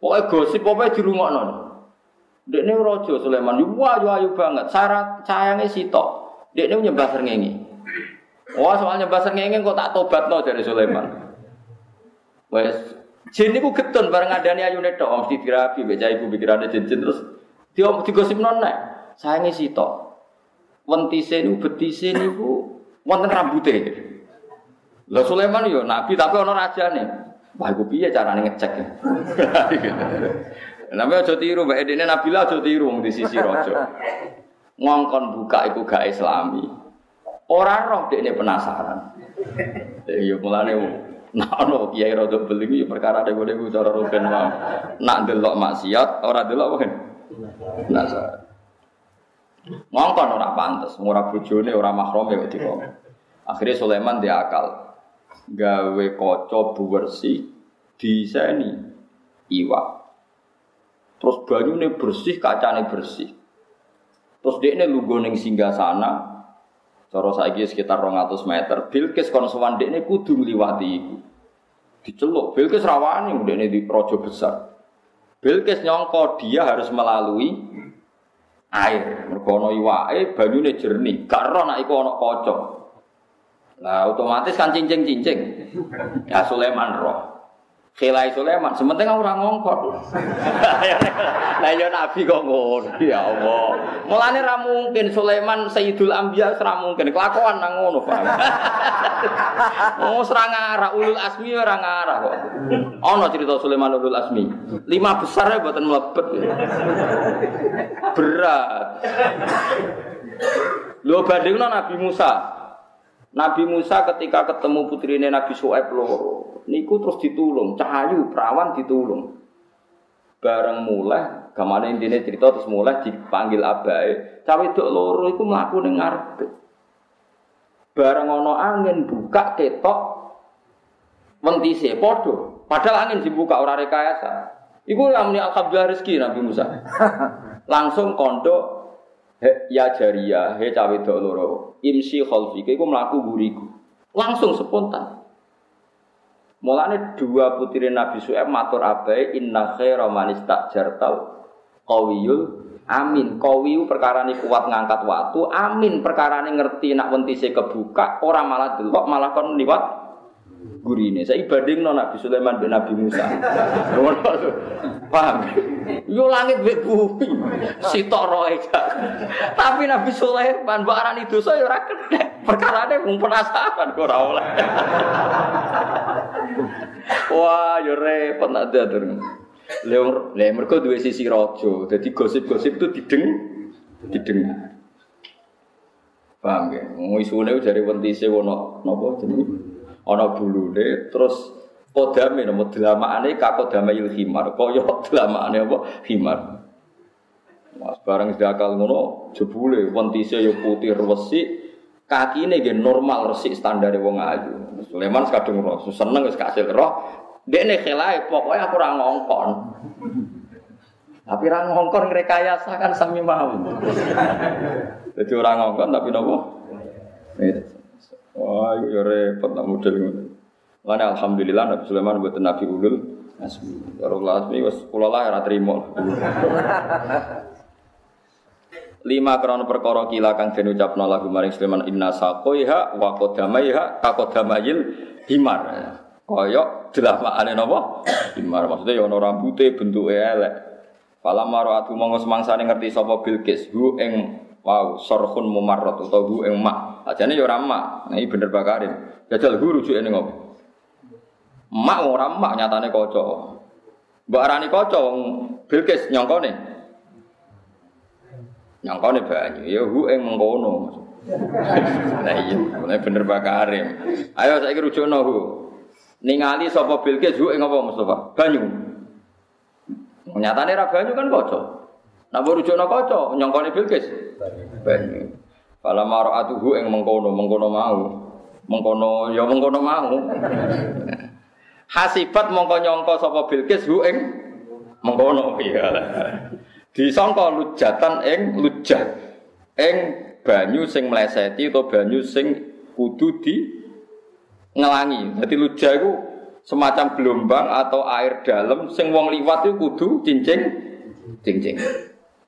Pokoke gosip pokoke dirungokno. Dekne raja Sulaiman yo ayu ayu banget. Syarat sayange sitok. Dekne nyembah srengenge. Wah, soal nyembah srengenge kok tak tobatno dari Sulaiman. Wes jin niku getun bareng ngandani ayune tok mesti dirapi mbek cah ibu pikirane jin terus dia digosipno nek sayange sitok. Wentise niku betise niku wonten rambute. Lah Sulaiman yo nabi tapi ana rajane. Wah, iku piye ngecek? Namanya aja tiru, Mbak Edine Nabila aja tiru di sisi rojo. Ngongkon buka iku gak islami. Orang roh ini penasaran. Ya mulane nak ono kiai rada beli iki perkara dhewe dhewe cara rugen wae. Nak delok maksiat ora delok apa Penasaran. Ngongkon ora pantes, ora bojone, ora mahrome kok dikon. Akhirnya Sulaiman dia akal. Gawe kaca buwersi diseni iwak. Terus banyune bersih, kacane bersih. Terus dia ini lugu neng singgah sana, cara saiki sekitar 200 meter. Bilkis kon sowan dia ini kudu ngliwati iku. Diceluk, Bilkis rawani udah ini di projo besar. Bilkis nyongko dia harus melalui air. Mergono iwae banyune jernih, gak roh nek iku ana kocok. Nah otomatis kan cincing-cincing. Ya Sulaiman roh. Khilai Sulaiman, sementing ora ngongkon. Lah ya nabi kok ngono. Ya Allah. Mulane ra mungkin Sulaiman Sayyidul Anbiya ora mungkin kelakuan nang ngono, Pak. Oh, serang ngarah ulul asmi ora ngarah kok. Ana cerita Sulaiman ulul asmi. Lima besar ya buatan mlebet. Berat. Lho bandingno Nabi Musa. Nabi Musa ketika ketemu putrine Nabi Su'aib loro, niku terus ditulung, cahayu perawan ditulung. Bareng mulai, gamane intine cerita terus mulai dipanggil abai. Cawe wedok loro iku mlaku ning ngarepe. Bareng ana angin buka ketok wentise padha. Padahal angin dibuka ora rekayasa. Iku namanya alhamdulillah rezeki Nabi Musa. Langsung kondo ya jaria, he cawe dok loro, imsi khalfi, iku melaku buriku. Langsung spontan. Mulane dua putri Nabi Su'aib matur abai inna khaira man istajartal qawiyul amin. Qawiyu perkara ini kuat ngangkat waktu, amin perkara ini ngerti nak wentise kebuka, orang malah delok malah kon liwat gurine. Saya ibading no Nabi Sulaiman bin Nabi Musa. Paham? Yo langit mbek bumi. Sitok roe Tapi Nabi Sulaiman mbok arani dosa yo ora kena. Perkarane mung penasaran ora oleh. Wah, yo repot nak dadur. Leo, le mergo duwe sisi raja. Dadi gosip-gosip itu dideng didengar. Paham ya? Ngisune dari wentise ono napa jenenge? ana bulune terus kodame nama delamaane kakodame il himar kaya delamaane apa himar Mas barang sedakal ngono jebule wentise yo putih resik kakine nggih normal resik standar wong ayu Sulaiman kadung roh seneng wis kasil roh dekne khelae pokoke aku ora ngongkon tapi orang ngongkon rekayasa kan sami mau. Jadi orang ngongkon tapi nopo Wah, itu ya repot nak model ngono. Alhamdulillah Nabi Sulaiman buat Nabi Ulul Asmi. Karo Asmi wis kula. Lima krono perkara kila kang den ucapno lagu maring Sulaiman inna saqaiha wa qadamaiha kaqadamayil himar. Kaya delamakane napa? Himar maksudnya ya ono rambute bentuke elek. Fala maratu monggo semangsane ngerti sapa Bilqis hu ing wow sorhun mumarrat utawa hu ing mak. Ajane ya ora mak. Nah iki bener bakarin. Jajal hu rujuke ning ngopo? Mak ora mak nyatane kaca. Mbok arani kaca wong Bilqis nyongkone. Nyangkone banyu, ya hu ing mengkono. Nah iya, mulai bener bakarim. Ayo saiki rujukno hu. Ningali sapa Bilqis hu ing apa Mustafa? Banyu. Nyatane ra banyu kan kaca. Nah rujukno kaca, nyangkone Bilqis. Banyu. Fala mara'atuhu ing mengkono, mengkono mau. Mengkono ya mengkono mau. Hasibat mongko nyangka sapa Bilqis hu ing mengkono. Iya disangka lujatan ing lujah ing banyu sing mleseti atau banyu sing kudu di ngelangi. Jadi lujah itu semacam gelombang atau air dalam sing wong liwat itu kudu cincing cincing.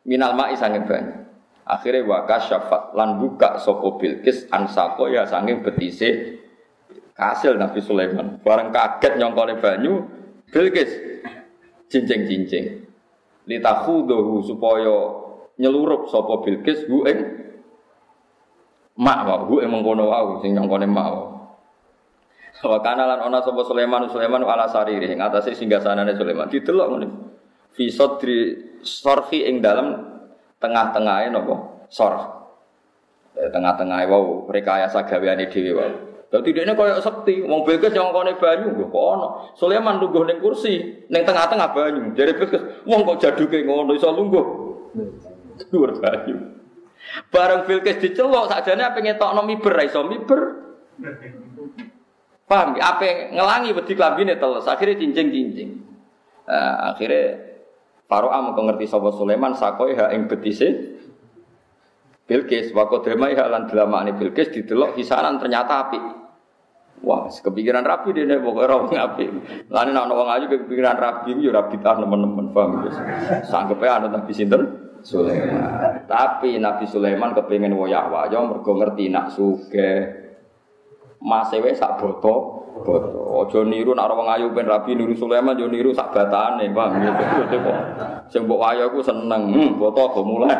Minal ma'i sanging banyu. Akhirnya wakas syafat lan buka soko bilkis ansako ya sanging betise kasil Nabi Sulaiman. Barang kaget nyongkone banyu bilkis cincing-cincing litakhudahu supaya nyelurup sapa Bilqis hu ing mak wa hu ing mengkono wae sing nyongkone mak wa Wa kana lan ana sapa Sulaiman Sulaiman ala sariri ing atase singgasanane Sulaiman. Didelok ngene. Fi sadri sarhi ing dalam tengah-tengahe napa? Sarh. Eh, tengah-tengahe wau rekayasa gaweane dhewe wau Dadi dekne koyo sekti, wong Bilqis nyongkone banyu lho kok ana. Sulaiman lungguh ning kursi, ning tengah-tengah banyu. Jare Bilqis, wong kok jaduke ngono iso lungguh. Dhuwur banyu. Bareng Bilqis dicelok sakjane apa ngetokno miber iso miber. Paham? Apa ngelangi wedi klambine teles, akhirnya cincing-cincing. Nah, akhirnya Faro'a mau ngerti sapa Sulaiman sakoi ha ing betise Bilqis wa qadamai halan delamane Bilqis didelok hisanan ternyata api. Wah, kepikiran rapi deh nih pokoknya orang api. Lain nak orang ayu kepikiran rapi, yo rapi tah teman-teman paham guys. Sanggup ya ada Nabi Sinten Sulaiman. Tapi Nabi Sulaiman kepingin woyak wayo mergo ngerti nak suge. Mas ewe sak boto, boto. Ojo niru nak orang ayu ben rapi niru Sulaiman, jo niru sak gitu. Sing mbok wayo aku seneng, hmm, boto aku mulai.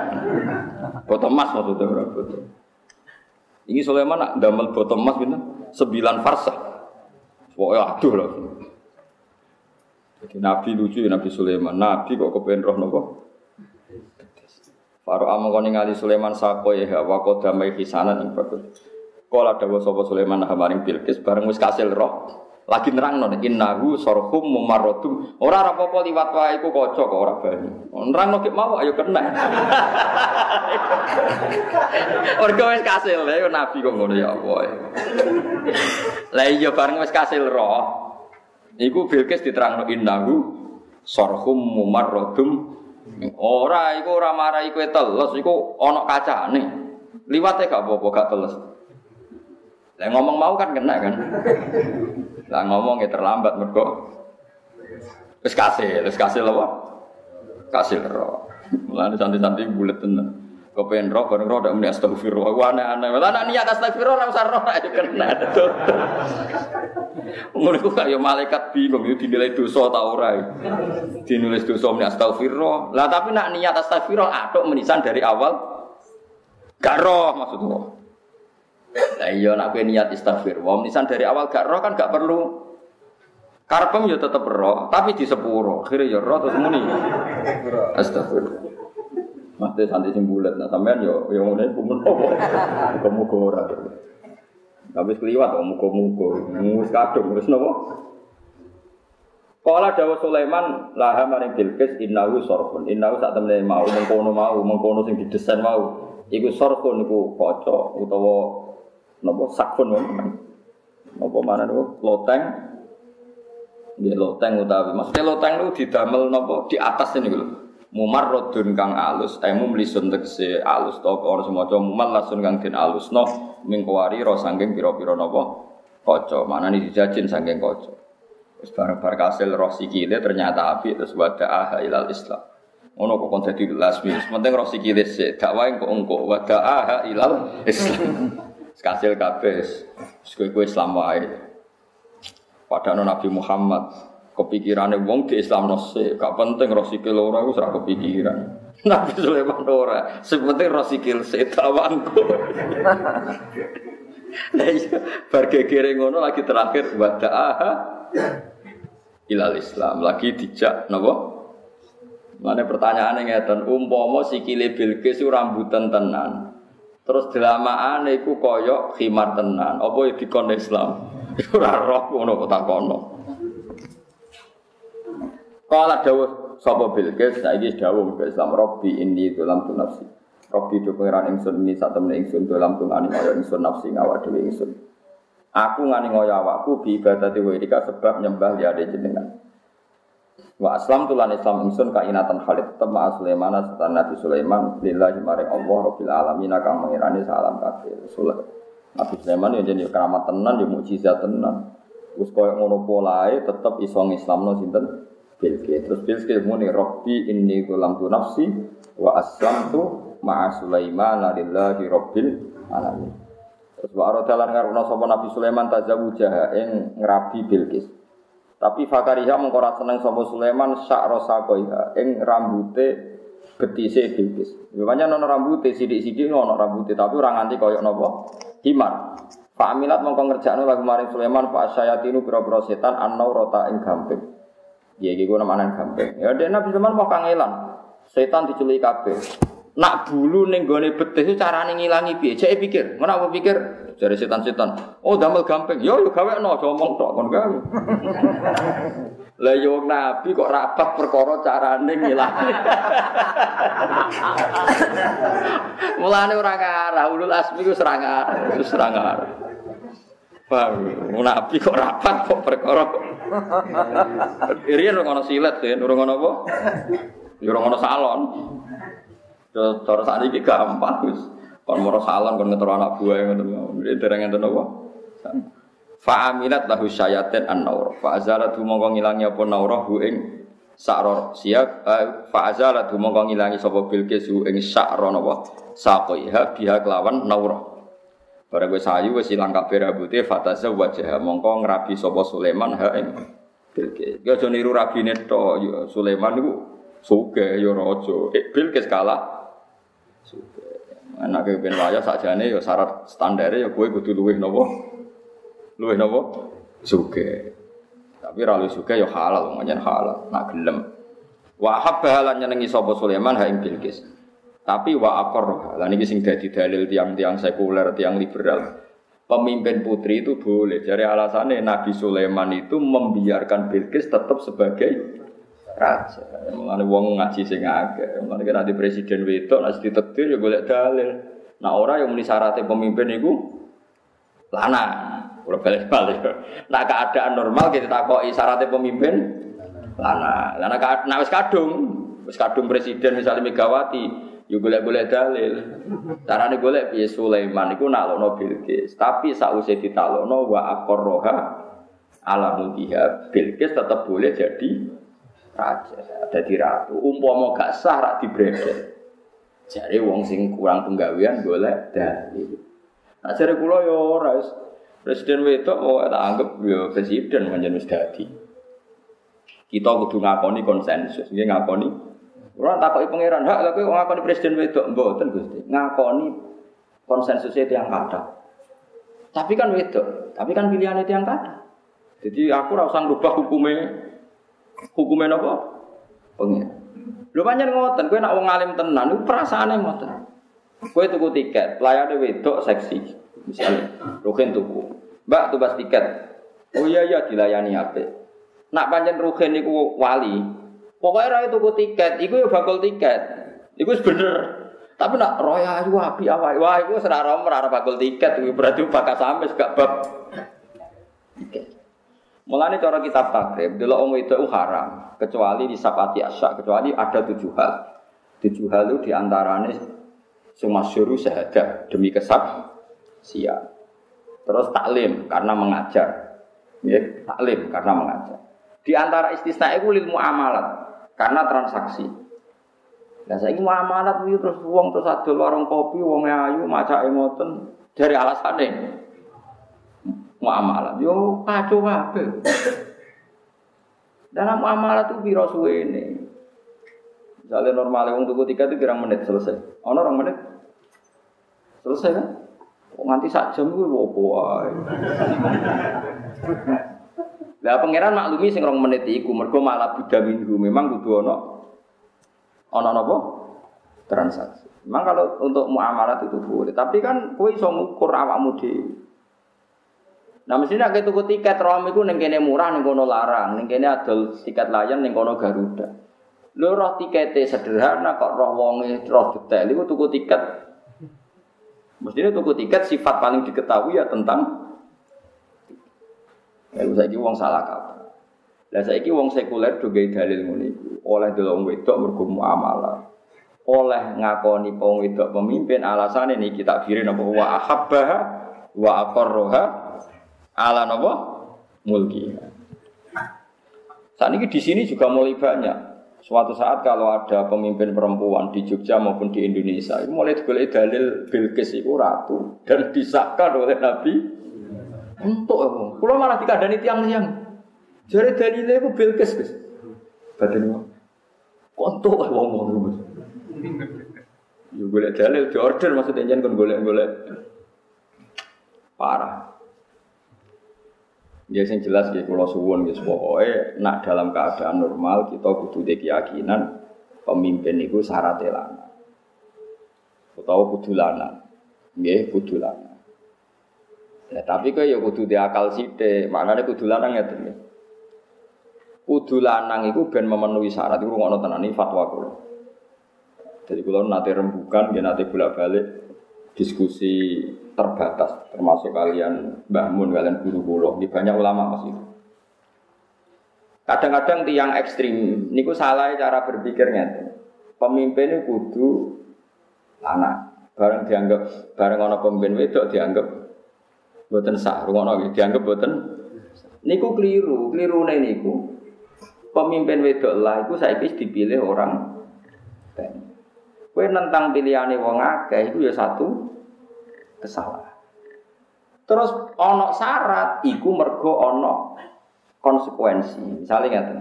Botol emas maksudnya berapa. Ini Sulaiman nak damel botol emas bintang sembilan farsah. Pokoknya aduh loh. Jadi Nabi lucu ya Nabi Sulaiman. Nabi kok kepengen roh nopo. Faro amang kau ningali Sulaiman sako ya wako damai kisanan yang bagus. Kala dawa sapa Sulaiman hamaring Bilqis bareng wis kasil roh. Lagi nerang non innahu sorhum mumarrodum ora ora apa liwat wae iku kaca kok ora bani nerang no mau ayo kena. Orga wis kasil ya nabi kok ngono ya apa lah iya bareng wis kasil roh. Iku Bilqis diterangno innahu sorhum mumarrodum ora iku ora marai kowe teles iku ana kacane. Liwate gak apa-apa gak teles lah ngomong mau kan kena kan lah ngomong ya terlambat mergo. Wis kasih, wis kasih lho. Kasih ro. Mulane santai-santai bulet tenan. Kepen roh, bareng roh, tidak astagfirullah. Wah aneh-aneh. Lah nak niat astagfirullah, usah roh aja kena. Ngono ku kaya malaikat bingung itu dinilai dosa ta ora. Dinulis dosa muni astagfirullah. Lah tapi nak niat astagfirullah aduk menisan dari awal gak roh maksudnya. Lah iya nak kowe niat istighfar. Nisan dari awal gak roh kan gak perlu Karpem ya tetep roh, tapi di sepuro. Akhirnya ya roh terus muni. Astagfirullah. Mate santai sing bulat, nah sampean yo yo ngene kumun opo. Muga-muga ora. Tapi kliwat kok muga-muga. Wis kadung wis napa? Kala dawa Sulaiman laha maring Bilqis innahu sorfun. Innahu sak temene mau mengkono mau mengkono sing didesain mau. Iku sorfun iku kaca utawa nopo sakun nopo mana nopo? Loteng. Dia loteng utawi maksudnya loteng itu didamel nopo? Di atas ini gitu mumarrodun kang alus eh mumlisun tegese alus to ora semoco mumallasun kang den alusno mingkuari ro sangking pira-pira napa kaca. Manane dijajin sangking kaca. Wis bareng-bareng kasil roh sikile ternyata api terus wada'a ilal islam ngono kok kon dadi lasmi penting roh sikile sik. Dakwah kok engko wada'a ilal islam kasil kabeh wis kowe Islam wae padahal Nabi Muhammad kepikirannya wong di Islam nose, gak penting rosikil ora aku serah kepikiran. Nabi Sulaiman ora, sepenting rosikil setawanku. Nah iya, bar ngono lagi terakhir wada'aha ilal Islam lagi dijak napa? Mana pertanyaannya ngeten, umpama sikile Bilqis rambutan tenan. Terus delamaan iku koyok khimar tenan. Apa ya dikon Islam? Ora roh ngono kok takono. Kala dawuh sapa Bilqis saiki dawuh ke Islam Robbi ini dalam tu nafsi. Robbi do pangeran ingsun ini sak temene ingsun dalam tu ngani kaya ingsun nafsi ngawak dhewe ingsun. Aku ngani ngoyo awakku bi ibadati wa sebab nyembah liyane jenengan. Wa aslam tulan Islam ingsun kainatan Khalid tetep ma Sulaiman setan Nabi Sulaiman lillahi maring Allah rabbil alamin kang mengirani salam kabeh. Nabi Sulaiman ya jadi keramat tenan ya mukjizat tenan. Wis koyo ngono polae tetep iso ngislamno sinten Bilqis. Terus Bilqis muni Rabbi inni tu nafsi wa aslamtu ma'a Sulaiman lillahi rabbil alamin. Terus wa aradalan ngaruna sapa Nabi Sulaiman tazawujaha ing ngrabi Bilqis. Tapi Fakariha mengkora seneng sapa Sulaiman sak rosakoiha ing rambute betise Bilqis. Memangnya nono rambute sidik-sidik nono rambute tapi ora nganti koyok napa? Himar. Pak Aminat mongko ngerjakno lagu maring Sulaiman Pak Asyayatinu pira-pira setan annau rota ing gamping. Ya iki ku namanan gampang. Ya dek Nabi Sulaiman mau kangelan. Setan diculik kabeh. Nak bulu ning gone betih carane ngilangi piye? Jek pikir, ngono apa pikir? Jare setan-setan. Oh damel gampang. Yo yo gawekno aja omong tok kon gawe. Lah yo Nabi kok rapat perkara carane ngilangi. Mulane ora ngarah ulul asmi ku serang arah, serang. Paham? Nabi kok rapat kok perkara. Irian ora ono silet ya, ora ono apa? Ya ora ono salon. Cara sakniki gampang wis. Kon moro salon kon ngetro anak buah ngoten. Dereng ngenten apa? Fa aminat lahu syayatin an-naur. Fa azalatu mongko ngilangi apa naurah hu ing sakro siap eh, fa azalatu mongko ngilangi sapa bilqis hu ing sakro napa? Saqiha biha kelawan naurah. Barang gue sayu gue silang kabeh rambutnya fataza wajah mongko ngerabi sopo Sulaiman ha ing Bilqis. Gue aja niru rabine to ya Sulaiman niku suge ya raja. Eh Bilqis kalah suge. Anake ben wayah sakjane ya syarat standare ya kowe kudu luwih napa? Luwih napa? Suge. Tapi ra luwih suge ya halal, manjen halal, nak gelem. Wa habba lan nyenengi sapa Sulaiman ha ing Bilqis. Tapi wa akor, lah ini sing dadi dalil tiang-tiang sekuler, tiang liberal. Pemimpin putri itu boleh. Jadi alasannya Nabi Sulaiman itu membiarkan Bilqis tetap sebagai raja. Mulane wong ngaji sing akeh. Mulane presiden wedok nek ditetir ya golek dalil. Nah orang yang muni pemimpin itu lana. Ora balik-balik. Nah keadaan normal kita takoki syaratnya pemimpin lana. Lana nah wis kadung, wis kadung presiden misalnya Megawati, Yo golek-golek dalil. Carane golek piye Sulaiman iku naklokno Bilqis. Tapi sausé ditalokno wa aqarroha ala mulkiha. Bilqis tetap boleh jadi raja, jadi ratu. Umpama gak sah rak dibredel. Jare wong sing kurang penggawean golek dalil. Nah jare kula yo ora presiden wedok mau tak anggap yo presiden manjen wis dadi. Kita kudu ngakoni konsensus, nggih ngakoni Ora takoki pangeran, hak kowe ngakoni presiden wedok mboten Gusti. Ngakoni konsensusnya yang kata. Tapi kan wedok, tapi kan pilihan itu yang kata. Jadi aku ora usah ngrubah hukumnya hukumnya apa? Pangeran. Lho pancen ngoten, kowe nak wong alim tenan iku perasaane ngoten. Kowe tuku tiket, pelayane wedok seksi. Misalnya, Ruhin tuku. Mbak tugas tiket. Oh iya iya dilayani apik. Nak pancen Ruhin niku wali, Pokoknya roy tuku tiket, iku ya bakul tiket. Iku bener. Tapi nak roy ayu api awal, wah iku serara merara bakul tiket, berarti bakal sampai gak bab tiket. Mulane cara kitab takrib, delok wong itu haram, kecuali di sapati asyak, kecuali ada tujuh hal. Tujuh hal itu di antaranya sing masyhur syahadat demi kesab siap. Terus taklim karena mengajar. Ya, taklim karena mengajar. Di antara istisna itu ilmu amalat karena transaksi. Nah saya ini muamalat itu terus uang terus ada warung kopi, uang ayu, maca emoten dari alasannya muamalah. Yo kacau kabeh. Dalam muamalah tuh biro suwe ini. Misalnya normalnya untuk tiga itu kira menit selesai. Ono orang menit selesai kan? Kok nganti sak jam gue bobo Lah pangeran maklumi sing rong menit iku mergo malah budha minggu memang kudu ono ono napa? Transaksi. Memang kalau untuk muamalat itu boleh, tapi kan kowe iso ngukur awakmu dhewe. Nah mestinya kayak tuku tiket rom itu kene murah neng kono larang, neng kene tiket layan neng kono Garuda. Lo roh tiketnya sederhana kok roh wonge roh detail itu tuku tiket. Mestinya tuku tiket sifat paling diketahui ya tentang Ya saiki wong salah kaprah. Lah saiki wong sekuler juga dalil ngene Oleh delok wedok mergo muamalah. Oleh ngakoni wong wedok pemimpin alasan ini kita kiri napa wa ahabbah wa aqarraha ala nopo mulki. Saat ini di sini juga mulai banyak. Suatu saat kalau ada pemimpin perempuan di Jogja maupun di Indonesia, itu mulai digolek dalil Bilqis itu ratu dan disahkan oleh Nabi untuk apa? Kalau malah dikadani tiang-tiang. Jadi dalilnya itu Bilqis, guys. Badan. Kontok wong-wong itu. Ya golek dalil di order maksudnya jangan golek-golek. Parah. Ya sing jelas ya kula suwun wis pokoke nak dalam keadaan normal kita kudu keyakinan pemimpin itu syarat lanang. Utawa kudu lanang. Nggih, kudu lanang. Ya, tapi kok ya kudu di akal sithik, maknane kudu lanang ya tenan. Kudu lanang iku ben memenuhi syarat iku ngono tenan fatwa kula. Jadi kula nate rembukan, ya nate bolak-balik diskusi terbatas termasuk kalian Mbah Mun kalian guru kula di banyak ulama masih kadang-kadang tiang ekstrim. Niku salah cara berpikirnya pemimpin itu kudu anak. Bareng dianggap bareng ana pemimpin wedok dianggap boten sah. Rungono dianggap boten niku keliru keliru niku. Pemimpin wedok lah itu saya dipilih orang Kue nentang pilihane wong akeh itu ya satu kesalahan. Terus ono syarat iku mergo ono konsekuensi. Misalnya ngeten.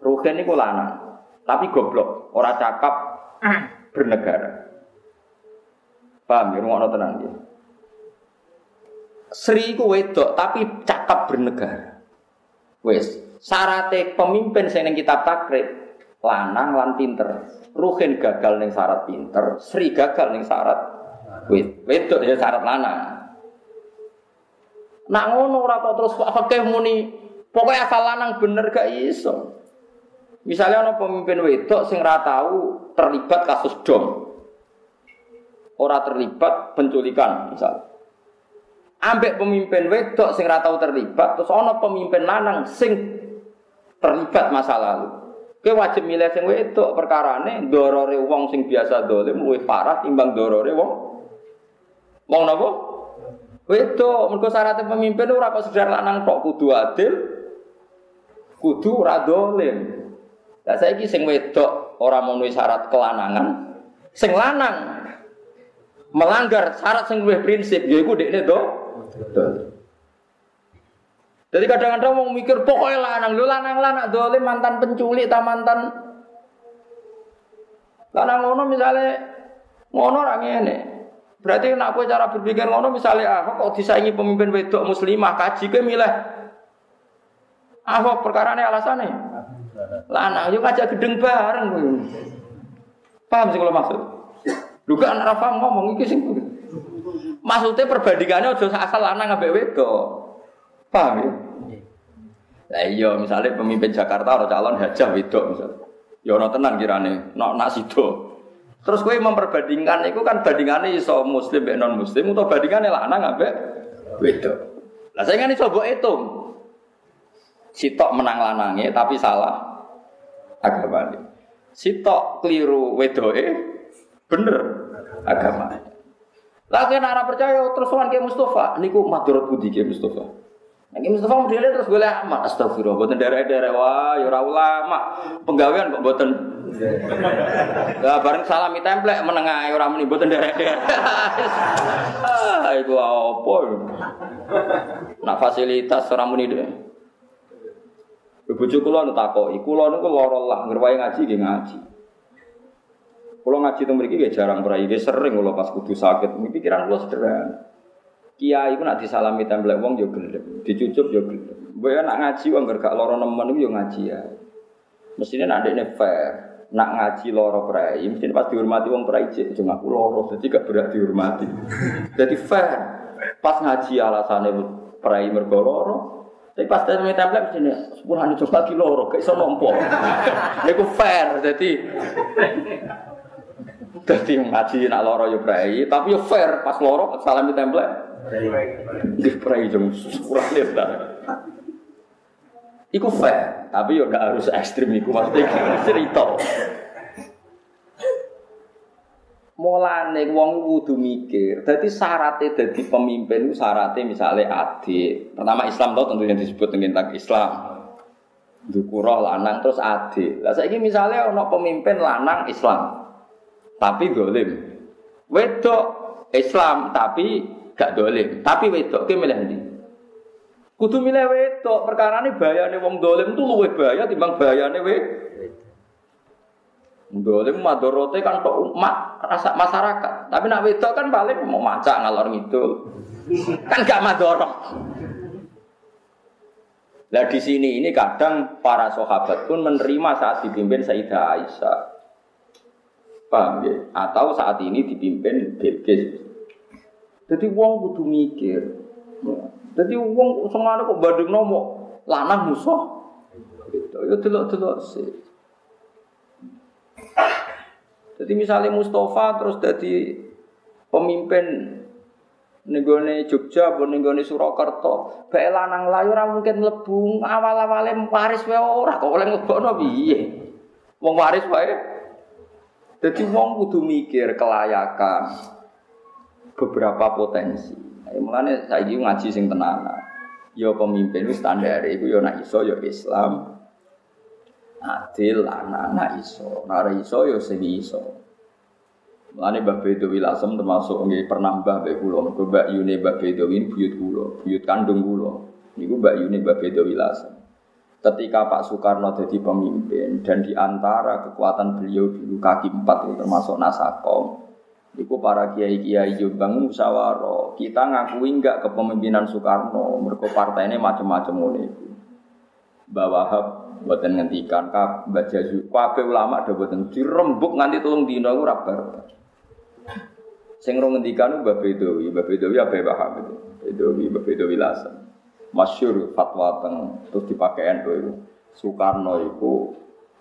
Rugen niku lanang, tapi goblok, ora cakap bernegara. Paham ya ngono tenan ya. Sri iku wedok tapi cakap bernegara. Wes, syaratnya pemimpin sing kitab takrib lanang lan pinter. Ruhin gagal ning syarat pinter, Sri gagal ning syarat wit. Wedok ya syarat lanang. Nak ngono ora terus fakih muni pokoknya asal lanang bener gak iso. Misalnya ana pemimpin wedok sing ora tahu terlibat kasus dom. Ora terlibat penculikan misal. Ambek pemimpin wedok sing ora tahu terlibat terus ana pemimpin lanang sing terlibat masa lalu. Kowe wajib milih sing wedok perkarane dorore wong sing biasa dolim luwih parah timbang dorore wong wong napa? Wedok, mergo syaratnya pemimpin ora kok sedar lanang kok kudu adil, kudu ora dolim. Lah saiki sing wedok ora memenuhi syarat kelanangan, sing lanang melanggar syarat sing luwih prinsip yaiku dekne do. Dolim. Jadi kadang-kadang mau mikir pokoknya lanang, lu lanang lanang dolim mantan penculik, tak mantan. Lanang ngono misalnya ngono orang ini. Berarti nak aku cara berpikir ngono misalnya ah kok disaingi pemimpin wedok muslimah kaji ke milih. Ahok perkara ini alasannya lanang yuk aja gedeng bareng paham sih kalau maksud? Lu kan Rafa ngomong iki sing maksudnya perbandingannya udah asal lanang ambek wedok Paham ya? Lah iya misalnya pemimpin Jakarta atau calon hajah wedok misalnya. Ya ono tenang kirane, nok nak sido. Terus kowe memperbandingkan itu kan bandingannya iso muslim be non muslim atau bandingannya lanang ambek wedok. Lah saya kan iso mbok hitung. Sitok menang lanange tapi salah agama. Sitok keliru wedoe bener agama. Lagi nek percaya terus wan ke Mustafa niku madharat budi ke Mustafa. Nek Mustafa modele terus boleh amat astagfirullah mboten derek-derek wah ya ulama. Penggawean kok mboten Lah bareng salami templek menengah ora muni mboten derek-derek. ah iku apa? Nak fasilitas ora muni. Bojo kula nu takoki, kula niku lara lah ngerwae ngaji nggih ngaji. Kalau ngaji itu mereka jarang pernah dia sering kalau pas kudu sakit. Pikiran gue sederhana. Kiai itu nak disalami template wong yo gelem, dicucup yo gelem. Mbok nak ngaji wong gak loro nemen yo ngaji ya. Mestinya nak dekne fair. Nak ngaji loro prai, mesti pas dihormati wong prai cek cuma aku loro, jadi gak berat dihormati. Jadi fair. Pas ngaji alasannya prai mergo loro, tapi pas tanya template mesti sepuluh coba di loro, kayak iso nompo. Iku fair, jadi jadi ngaji nak loro yo prei, tapi yo fair pas loro salam di. Di prei jam kurang ta. Iku fair, tapi yo gak harus ekstrim iku maksudnya cerita. Mulane wong kudu mikir. Dadi syaratnya dadi pemimpin itu syaratnya misalnya adik. Pertama Islam tau tentunya disebut dengan Islam. Dukuroh lanang terus adik. Lah saiki misalnya ono pemimpin lanang Islam tapi dolim. Wedok Islam tapi gak dolim, tapi wedok ki milih ndi? Kudu milih wedok, perkara ini bayane wong dolim tuh luwih bahaya timbang bayane wedok. Dolim madorote kan kok umat rasa masyarakat. Tapi nak wedok kan paling mau macak ngalor itu. Kan gak madorok. Nah di sini ini kadang para sahabat pun menerima saat dipimpin Sayyidah Aisyah. Paham ya? Atau saat ini dipimpin Bilqis. Jadi wong kudu mikir. Jadi wong semana kok badung nomo lanang musuh. Gitu. Ya delok-delok sih. Jadi misalnya Mustafa terus jadi pemimpin nenggone Jogja apa Surakarta, bae lanang layu mungkin mlebu awal-awale waris wae ora kok oleh ngebokno piye. Wong waris wae jadi wong kudu mikir kelayakan beberapa potensi. Mulane saiki ngaji sing tenanan. Ya pemimpin wis standar iku ya nak iso ya Islam. Adil anak-anak iso, ora iso ya sing iso. Mulane Mbah Bedowi Lasem termasuk nggih pernah Mbah Mbah kula, mergo Mbak Yune Mbah Bedowi buyut kula, buyut kandung kula. Niku Mbak Yune Mbah Bedowi Lasem ketika Pak Soekarno jadi pemimpin dan di antara kekuatan beliau dulu kaki empat termasuk Nasakom itu para kiai kiai Jombang musyawarah. Kita ngakui enggak kepemimpinan Soekarno? Mereka partai ini macam-macam mulai itu bahwa buatan ngentikan kak baca kabeh ulama ada buatan dirembuk nganti tolong dino ora bar. Sing rong ngendikan Mbah Bedowi. Mbah Bedowi paham itu. Bedowi Mbah Bedowi lasan masyur fatwa teng terus dipakai NU itu Soekarno itu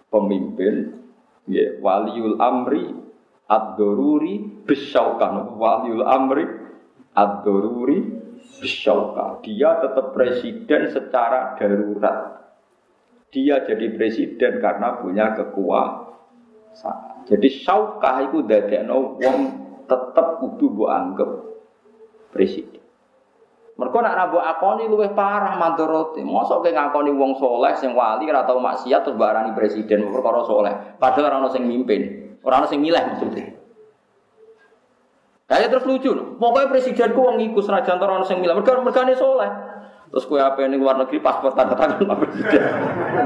pemimpin ya waliul amri ad-doruri bisyauka waliul amri ad-doruri bisyauka dia tetap presiden secara darurat dia jadi presiden karena punya kekuasaan jadi syaukah itu dadekno wong tetap kudu bu anggap presiden mereka nak nabu akoni luwih parah mandorote. Mosok ke ngakoni wong soleh sing wali ora tau maksiat terus barani presiden perkara soleh. Padahal ora ono sing mimpin, ora ono sing milih maksudnya. Kayak terus lucu, pokoknya presidenku wong iku senajan ora ono sing milih, mereka mergane soleh. Terus kue apa ini luar negeri paspor tanda tangan Pak Presiden.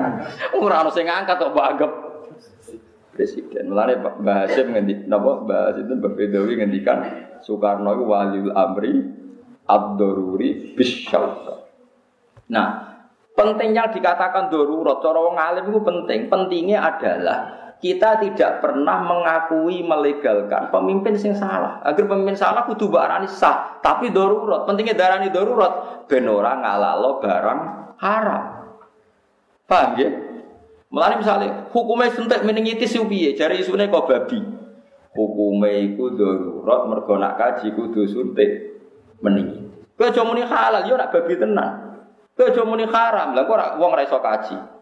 Ora ono sing ngangkat kok anggap presiden. Mulane Mbah Hasyim ngendi napa Mbah Hasyim Mbah Bedawi ngendikan Soekarno itu waliul amri ad-daruri. Nah, penting yang dikatakan darurat cara wong alim itu penting. Pentingnya adalah kita tidak pernah mengakui melegalkan pemimpin sing salah. Agar pemimpin salah kudu barani sah, tapi darurat. Pentingnya darani darurat ben ora ngalalo barang haram. Paham ya? Mulane misalnya hukumnya suntik meningitis piye? Jare isune kok babi. Hukumnya iku darurat mergo kaji kudu suntik mending. Kowe halal yo nak babi tenan. Kowe haram. Lah kok ora wong kaji.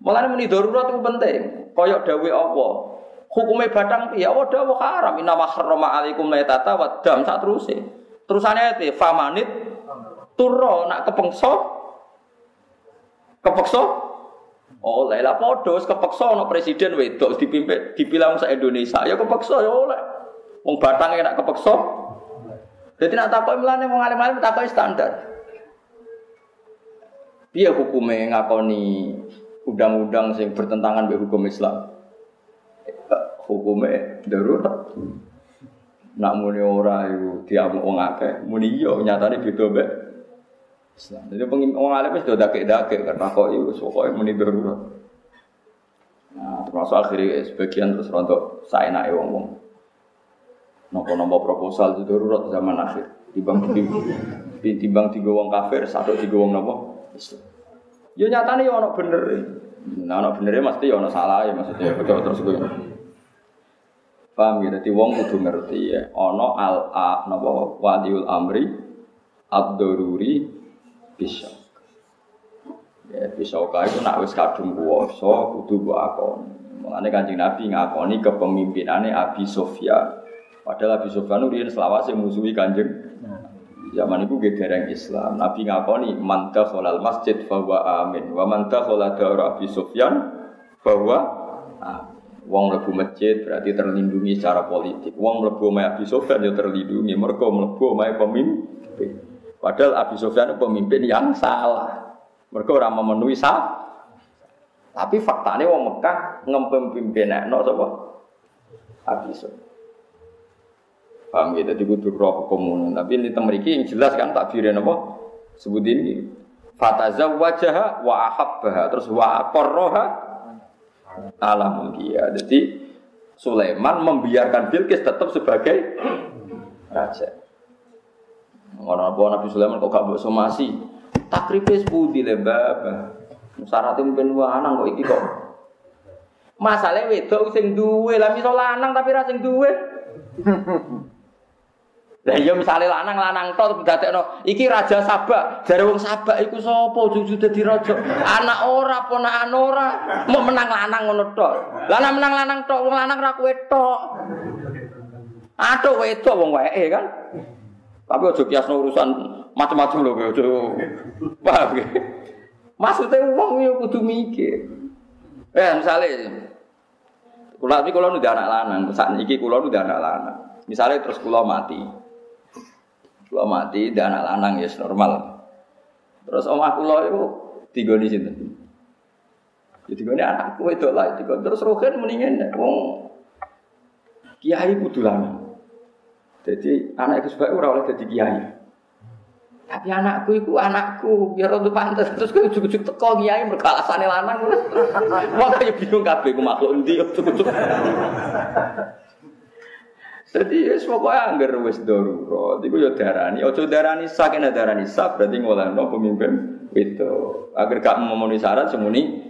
Mulane muni darurat itu penting. Koyok dawe apa? Hukumnya batang piye? Allah dawuh haram. Inna ma harrama alaikum laitata wa dam sak teruse. Terusane ayat famanit turro nak kepengso kepeksa oleh lah padha kepeksa ana presiden wedok dipimpin dipilih sak Indonesia ya kepeksa ya oleh. Wong batang nak kepeksa. Jadi nak takoki mlane wong alim-alim takoki standar. Piye hukume ngakoni undang-undang sing bertentangan dengan hukum Islam? Hukume darurat. Nak muni ora iku diamuk wong akeh, muni iya nyatane beda mbek Islam. Jadi wong alim wis do dakek-dakek karena kok iku pokoke muni darurat. Nah, termasuk akhirnya sebagian terus rontok saya naik wong-wong. Nopo-nopo proposal itu darurat zaman akhir. Timbang timbang tiga wong kafir, satu tiga wong nopo Islam. Ya nyatane ya ana bener. Nah ana bener mesti ya ana salah ya maksudnya betul terus gue. Paham ya, jadi wong kudu ngerti ya. Ana al a napa wadiul amri ad-daruri bisa. Ya bisa kae itu nak wis kadung kuwasa kudu mbok akoni. Mulane Kanjeng Nabi ngakoni kepemimpinannya Abi Sofyan. Padahal Abi Sofyan itu selawase musuhi Kanjeng Zaman itu gak dereng Islam. Nabi ngakoni manta kholal masjid bahwa amin. Wa manta kholal daura Abi Sufyan bahwa amin. Wong mlebu masjid berarti terlindungi secara politik. Wong mlebu omahe Abi Sufyan ya terlindungi. Mergo mlebu omahe pemimpin. Padahal Abi Sufyan itu pemimpin yang salah. Mergo ora memenuhi sah. Tapi faktanya wong Mekah ngempemimpin no sapa? Abi Sufyan. Paham gitu, jadi kudu roh komun. Tapi ini temeriki yang jelas kan takbirin apa? Sebut ini. Fataza wajah wa ahabbaha terus wa akorroha alam dia. Jadi Sulaiman membiarkan Bilqis tetap sebagai raja. Orang apa Nabi Sulaiman kok gak mbok somasi? Takribe sepudi le babah. Syaratnya mungkin wah kok iki kok. Masalahnya wedok sing duwe, lah misal lanang tapi ra sing duwe. Lah iya misale lanang lanang tok dadekno iki raja Sabak, jare wong Sabak iku sapa cucu dadi raja? Anak ora ponakan ora, mau menang lanang ngono tok. Lanang menang lanang tok, wong lanang ra kowe tok. Atuk wedok wong wae kan. Tapi aja kiasno urusan macam-macam lho kowe aja. Paham ge? Maksudnya wong yo kudu mikir. Eh misale kula iki kula nu anak lanang, saat iki kula nu anak lanang. Misalnya terus kula mati, kalau mati, dan anak lanang ya normal. Terus omah kula itu tiga di sini. Jadi gue anakku itu lah, tiga. terus rohen mendingan, wong kiai kudu. Jadi anak itu sebaik orang oleh jadi kiai. Tapi anakku itu anakku, biar untuk pantas. Terus gue ujuk-ujuk teko kiai berkalasane lanang. Wah kayak bingung kabeh gue makhluk ujuk-ujuk. Jadi ya pokoknya anggar wis darurat. Iku ya darani. Ojo darani sak nek darani sak berarti ngolehno pemimpin itu. Agar gak memenuhi syarat semuni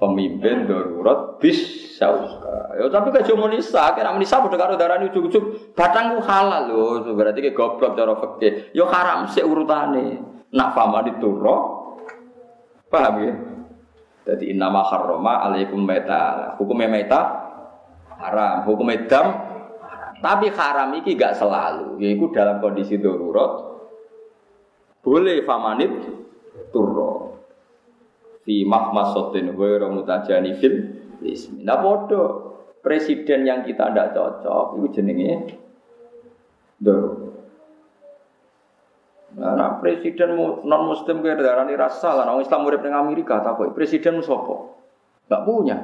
pemimpin darurat bis sauka. Ya tapi kan cuma nisa, kira nisa padha karo darani ujug-ujug batang ku halal lho. Berarti ke goblok cara fikih. Ya haram sik urutane. Nak fama diturro. Paham ya? Jadi inama harrama alaikum meta. Hukumnya meta haram, hukumnya dam tapi haram iki gak selalu, yaitu dalam kondisi darurat boleh famanit turro fi mahmasotin ghairu mutajani fil ismi. Nah bodoh presiden yang kita tidak cocok itu jenenge darurat. Nah, nah presiden non muslim kayak darah rasa lah, orang Islam murid dengan Amerika tak presiden sopo, nggak punya.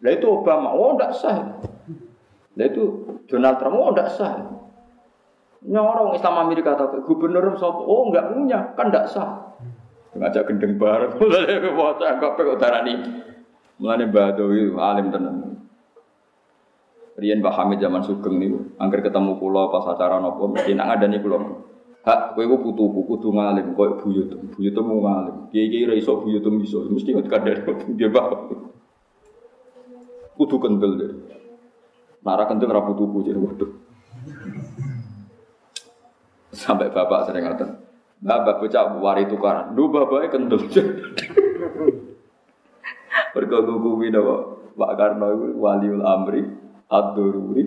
Nah itu Obama, oh nggak sah. Nah itu Donald Trump, oh enggak sah. Nyorong Islam Amerika atau gubernur sop, oh enggak punya, kan enggak sah. Ngajak gendeng bareng, mulai foto anggap kok darani. Mulane Badawi alim tenan. Rian Mbah Hamid zaman Sugeng nih, angker ketemu pulau pas acara nopo, mesti nak ada nih pulau. Hak, kowe ku putuku kudu ngalim koyo buyut. Buyut mau ngalim. Kiai-kiai ra iso buyut iso. Mesti kadare dia bapak. Kudu kendel deh. Nara kentung rabu tubuh jadi waduh. Sampai bapak sering ngatain, Mbak bocah wari tukaran. Lu bapak kendel. Berkongkong kuwi napa? Pak Karno itu waliul amri ad-dururi.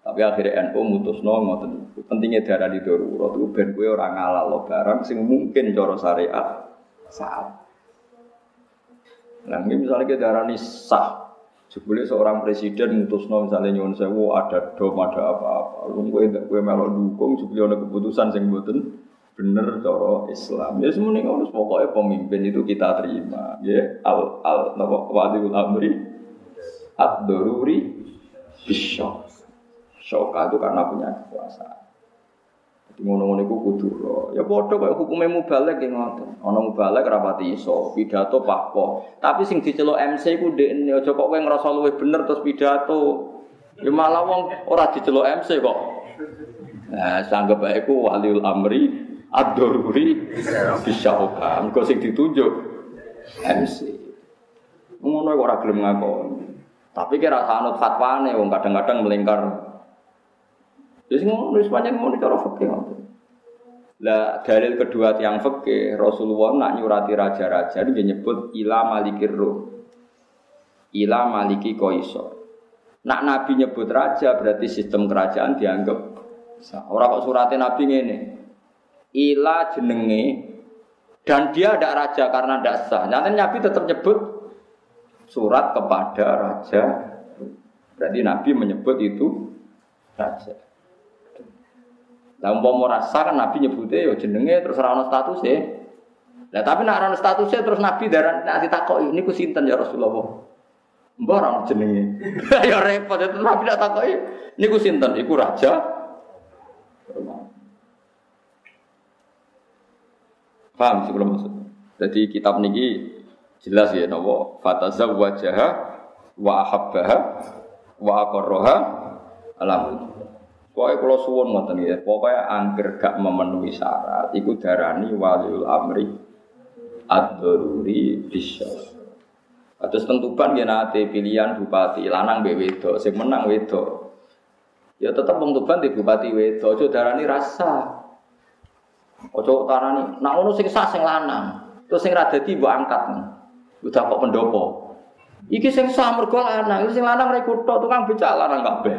Tapi akhirnya NU mutusno ngoten. Pentingnya darah di darurat itu ben kowe ora ngalalo barang sing mungkin cara syariat saat. Nah, misalnya kita darah sah, Jebule seorang presiden mutusno misalnya nyuwun sewu ada dom ada apa-apa. Lu kowe ndak kowe melok dukung jebule ana keputusan sing mboten bener cara Islam. Ya semuanya ngono pokoknya pemimpin itu kita terima. Ya al al napa wadiul amri ad-daruri bisyok. Syoka itu karena punya kekuasaan. Ngono-ngono iku kudu Ya padha kaya hukume mubalek ya ngoten. Ana mubalek rapati iso, pidato pakpo. Tapi sing diceluk MC ku ndekne aja kok kowe ngrasa luwih bener terus pidato. Ya malah wong ora diceluk MC kok. Nah, sanggep bae ku waliul amri ad-daruri bisyaoka. Engko sing ditunjuk MC. Ngono kok ora gelem. Tapi kira sanut fatwane wong kadang-kadang melingkar jadi wis pancen ngono cara fikih Lah dalil kedua tiang fikih Rasulullah nak nyurati raja-raja dia nyebut ila malikir ruh. Ila maliki koiso. Nak Nabi nyebut raja berarti sistem kerajaan dianggap Orang kok suratnya Nabi ini. Ila jenenge dan dia ada raja karena tidak sah. Nanti Nabi tetap nyebut surat kepada raja. Berarti Nabi menyebut itu raja. Lah umpama rasa kan Nabi nyebutnya ya jenenge terus ora ono statusnya. Lah tapi nek ora statusnya terus Nabi darah nek ditakoki niku sinten ya Rasulullah. Mbah ora jenenge. ya repot itu Nabi tak takoki niku sinten iku raja. Paham sih belum maksud. Jadi kitab niki jelas ya napa fatazawwajaha wa ahabbaha wa aqarraha alam Pokoknya kalau suwon ngoten ya, pokoknya angker gak memenuhi syarat, iku darani waliul amri ad-daruri bisa. Terus tentukan ya nanti pilihan bupati lanang be wedo, sing menang wedo. Ya tetap tentukan di bupati wedo, ojo darani rasa. Ojo tarani, nak ngono sing sah sing lanang, terus sing rada di angkat. Udah kok pendopo. Iki sing sah mergo lanang, iki sing lanang ra tukang becak lanang kabeh.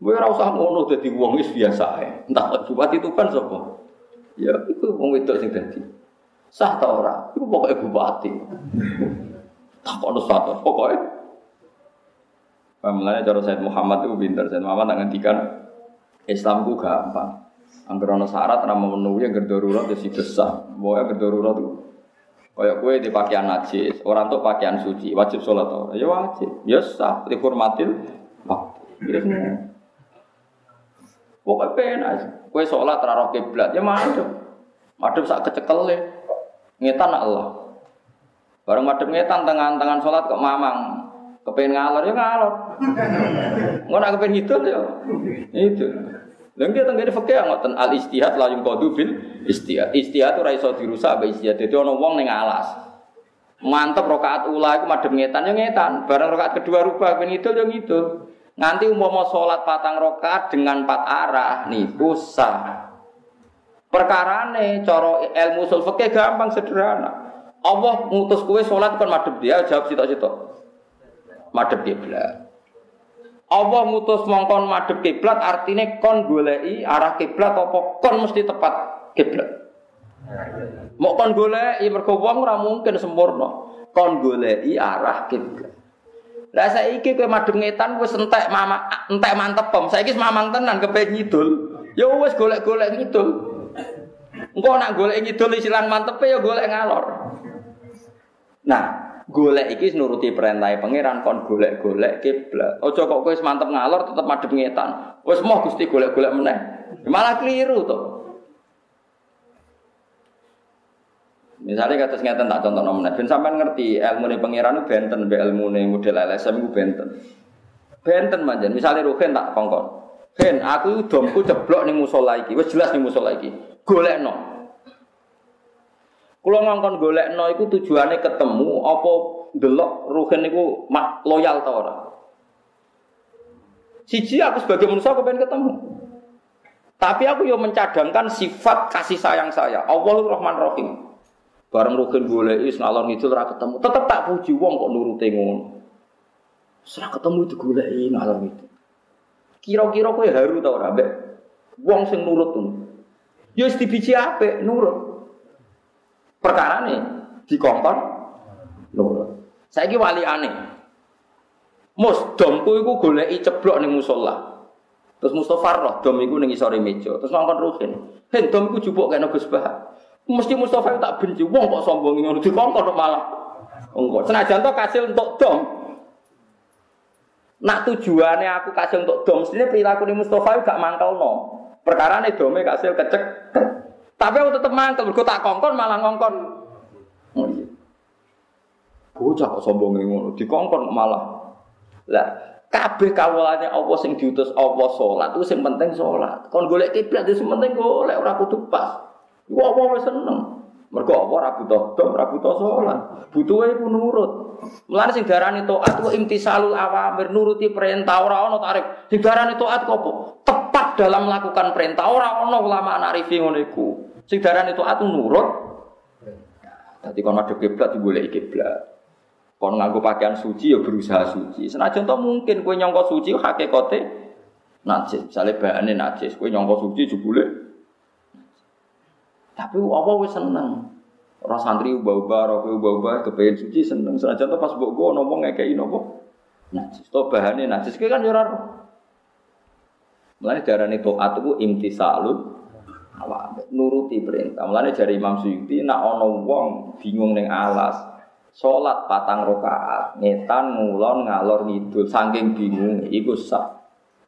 Gue ora usah ngono dadi wong wis biasa ae. Entah bupati itu kan sapa? Ya itu wong wedok sing dadi. Sah ta ora? Iku pokoke bupati. Tak ono satu pokoke. Pamlane cara Said Muhammad itu pinter. Said Muhammad tak ngendikan Islam ku gampang. Angger ana syarat ra memenuhi yang darurat ya sih sah. Pokoke darurat itu Kayak kue di pakaian najis, orang tuh pakaian suci, wajib sholat? Ya wajib, ya sah, dihormatil waktu. Ya Pokoknya penak. Kue sholat raro kiblat ya madem. Madem sak kecekel ya. Ngetan Allah. Bareng madem ngetan tangan-tangan sholat kok mamang. Kepengen ngalor ya ngalor. Nggak nak kepengen itu ya. Itu. Dan kita tenggine fakir ngoten al istihad la yung kodu bil istihad. Istihad itu raiso dirusak be istihad. Jadi ono wong neng alas. Mantep rokaat ula itu madem ngetan ya ngetan. Bareng rokaat kedua rubah ben itu ya gitu. Nanti umpama sholat patang rokat dengan empat arah nih sah. Perkara nih coro ilmu usul gampang sederhana. Allah ngutus kue sholat kan madep dia jawab situ-situ. Madep kiblat. Allah ngutus mongkon madep kiblat artinya kon golei arah kiblat apa kon mesti tepat kiblat. Mau kon golei mergo wong mungkin sempurna. Kon golei arah kiblat. Lah saiki kowe madhep ngetan wis entek mama entek mantep pom. Saiki mamang tenan kepen ngidul. Ya wis golek-golek ngidul. Engko nak golek ngidul silang mantepe ya golek ngalor. Nah, golek iki nuruti perintah pangeran kon golek-golek kiblat. Aja kok kowe mantep ngalor tetep madhep ngetan. Wis moh Gusti golek-golek meneh. Malah keliru to. Misalnya kata ngeten tak contoh nomor ben sampean ngerti ilmu nih pangeran itu benten, be ilmu nih model LSM itu benten. Benten manjan. Misalnya Ruhen tak kongkon. Ben, aku domku ceblok nih musola iki, wes jelas nih musola iki. Golek no. Kulo ngongkon golek no, itu tujuannya ketemu apa delok Ruhen itu mak loyal tau ora. Siji aku sebagai manusia aku pengen ketemu. Tapi aku yo mencadangkan sifat kasih sayang saya. Allahur Rahman Rahim. Bareng rugen goleki ngalor ngidul ora ketemu. Tetep tak puji wong kok nuruti ngono. Ora ketemu itu goleki ngalor ngidul. Kira-kira kowe haru ta ora mbek wong sing nurut tuh. Ya wis dibiji apik nurut. Perkara nih dikongkon nurut. Saiki wali aneh. Mus domku iku goleki ceblok ning musala. Terus Mustafa roh dom iku ning isore meja. Terus ngongkon ruhin. Hen dom iku jupuk kena Gus Bah. Mesti Mustafa tak benci wong kok sombong ngono dikongkon malah. Engko senajan to kasil untuk dom. Nak tujuannya aku kasih untuk dom, mestinya perilaku di Mustafa gak mangkal no. Perkara nih domnya kasih kecek. Tapi aku tetap mangkal, berku tak kongkon malah ngongkon. Oh iya. Bocah kok sombong ngono, dikongkon malah. Lah, kabeh kawulane Allah sing diutus Allah salat itu sing penting salat. Kon golek kiblat sing penting golek ora kudu pas. Iku apa wis seneng. Mergo apa ora butuh dom, ora butuh salat. Butuhe iku nurut. Mulane sing darani taat ku imtisalul awamir nuruti perintah ora ana tarik. Sing darani taat? Tepat dalam melakukan perintah ora ana ulama anarifi ngono iku. Sing darani taat nurut. Dadi kon madhep kiblat digoleki kiblat. Kon nganggo pakaian suci ya berusaha suci. Senajan to mungkin kowe nyangka suci hakikate najis. Misale bahane najis, kowe nyangka suci jebule. Tapi apa wis seneng. Ora santri ubah-ubah, ora ubah-ubah kepengin suci seneng. Senajan pas mbok go ngomong ngekeki napa? Najis. To bahane najis kowe kan ya ora. Mulane darane taat iku imtisalun awak nuruti perintah. Mulane jari Imam Suyuti nak ana wong bingung ning alas, Sholat patang rokaat, ngetan ngulon ngalor ngidul, saking bingung, iku sah.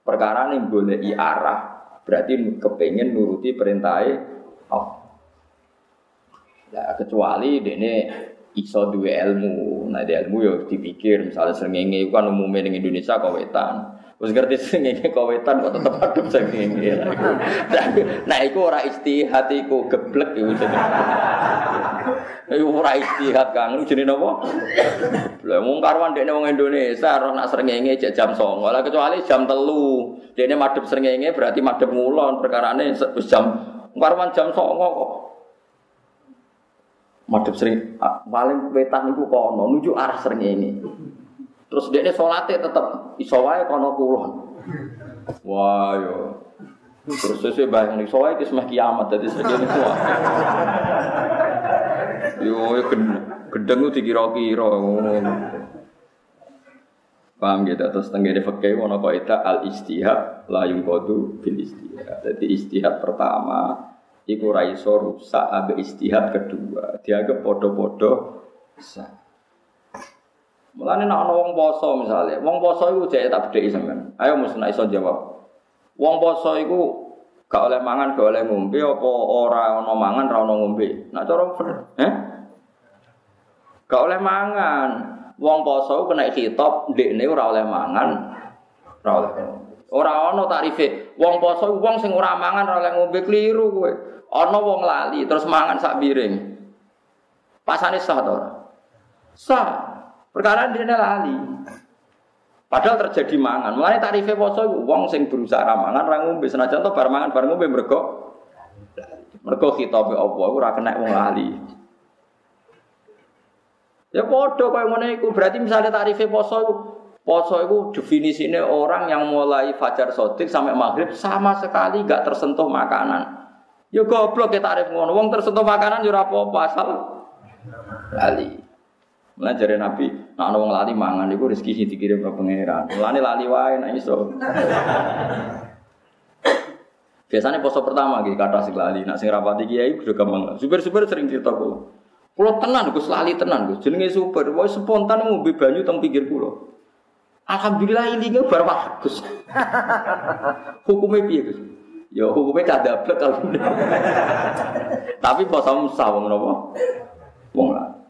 Perkara nih boleh arah, berarti kepengen nuruti perintahnya oh. Ya, kecuali dene iso duwe ilmu, nah di ilmu yo dipikir, misalnya sengenge kan umumnya di Indonesia kawetan. Terus ngerti sengenge kawetan kok tetep adem sengenge. Nah, nah iku ora istihad iku geblek iku Iku ora istihad Kang, jenenge napa? Lah mung karwan dekne wong Indonesia roh nak srengenge jek jam 09.00. Lah kecuali jam 3. Dekne madhep srengenge berarti madhep ngulon perkarane wis jam karwan jam 09.00 kok. Madhep sering paling wetan iku kono nuju arah srengenge. Terus dia sholatnya tetap iso wae kono kulon. Wah yo. Terus sesuai bayang soalnya itu semah kiamat jadi segini semua. Yo gedeng itu dikira-kira. Paham gitu terus tenggene fakih wono kaidah al istihad la yungkodu bil istihad. Jadi istihad pertama iku ra iso rusak abe istihad kedua. Dianggap podo-podo sah. Mulane nek ana wong poso misale, wong poso iku jek tak bedheki sampean. Ayo mesti nek iso jawab. Wong poso iku gak oleh mangan, gak oleh ngombe apa ora ana mangan, ora ana ngombe. Nek cara eh? Gak oleh mangan. Wong poso kena kitab ndekne ora oleh mangan, ora oleh Ora ana tarife. Wong poso wong sing ora mangan ora oleh ngombe kliru kowe. Ana wong lali terus mangan sak piring. Pasane sah to ora? Sah. Perkara dia lali. Padahal terjadi mangan. Mulai tarifnya poso wong sing berusaha mangan ra ngombe senajan to bar mangan bar ngombe mergo mergo khitabe Allah ora kena wong lali. Ya padha kaya ngene iku. Berarti misalnya tarifnya poso iku poso iku definisine orang yang mulai fajar sodik sampai maghrib sama sekali gak tersentuh makanan. Ya goblok ya tarif ngono. Wong tersentuh makanan ya ora apa-apa asal lali. Jare Nabi, nek ana lali mangan iku rezeki sing dikirim ke pangeran. Mulane lali wae nek iso. Biasanya poso pertama gitu kata sing lali, nak sing rapati kiai udah gampang. Super-super sering cerita kula. Kula tenan Gus lali tenan Gus. Jenenge super, wae spontan ngombe banyu teng pinggir kula. Alhamdulillah ini nggak baru. Hukumnya piye Gus? Ya hukumnya kadablek kalau Tapi poso sah wong napa? Wong lali.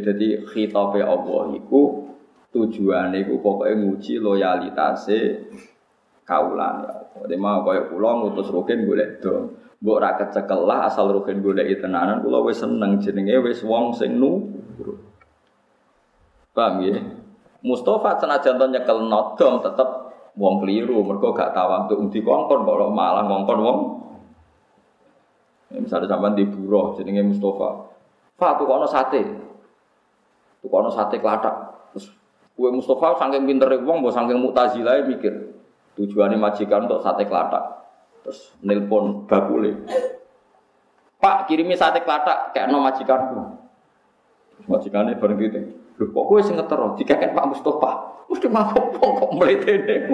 Jadi khitabe Allah iku tujuane iku pokoke nguji loyalitase kaulan ya Allah. Dadi mau kaya kula ngutus rugen golek do. Mbok ra kecekel lah asal rugen golek tenanan kula wis seneng jenenge wis wong sing nurut. Paham ya? Mustafa senajan to nyekel nodom tetep wong keliru, mereka gak untuk undi kongkon kok malah ngongkon wong. Ya, misalnya sampean di buruh jenenge Mustafa. Pak tuh kono sate. Tuh kono sate kelatak. Terus kue Mustafa saking pintere wong, mbok saking mutazilah mikir tujuannya majikan untuk sate kelatak. Terus nelpon bakule. Pak kirimi sate kelatak kayak no majikanku. Majikannya bareng gitu. Loh kok gue sing ngetero dikakek Pak Mustafa. Mesti mabuk kok mletene.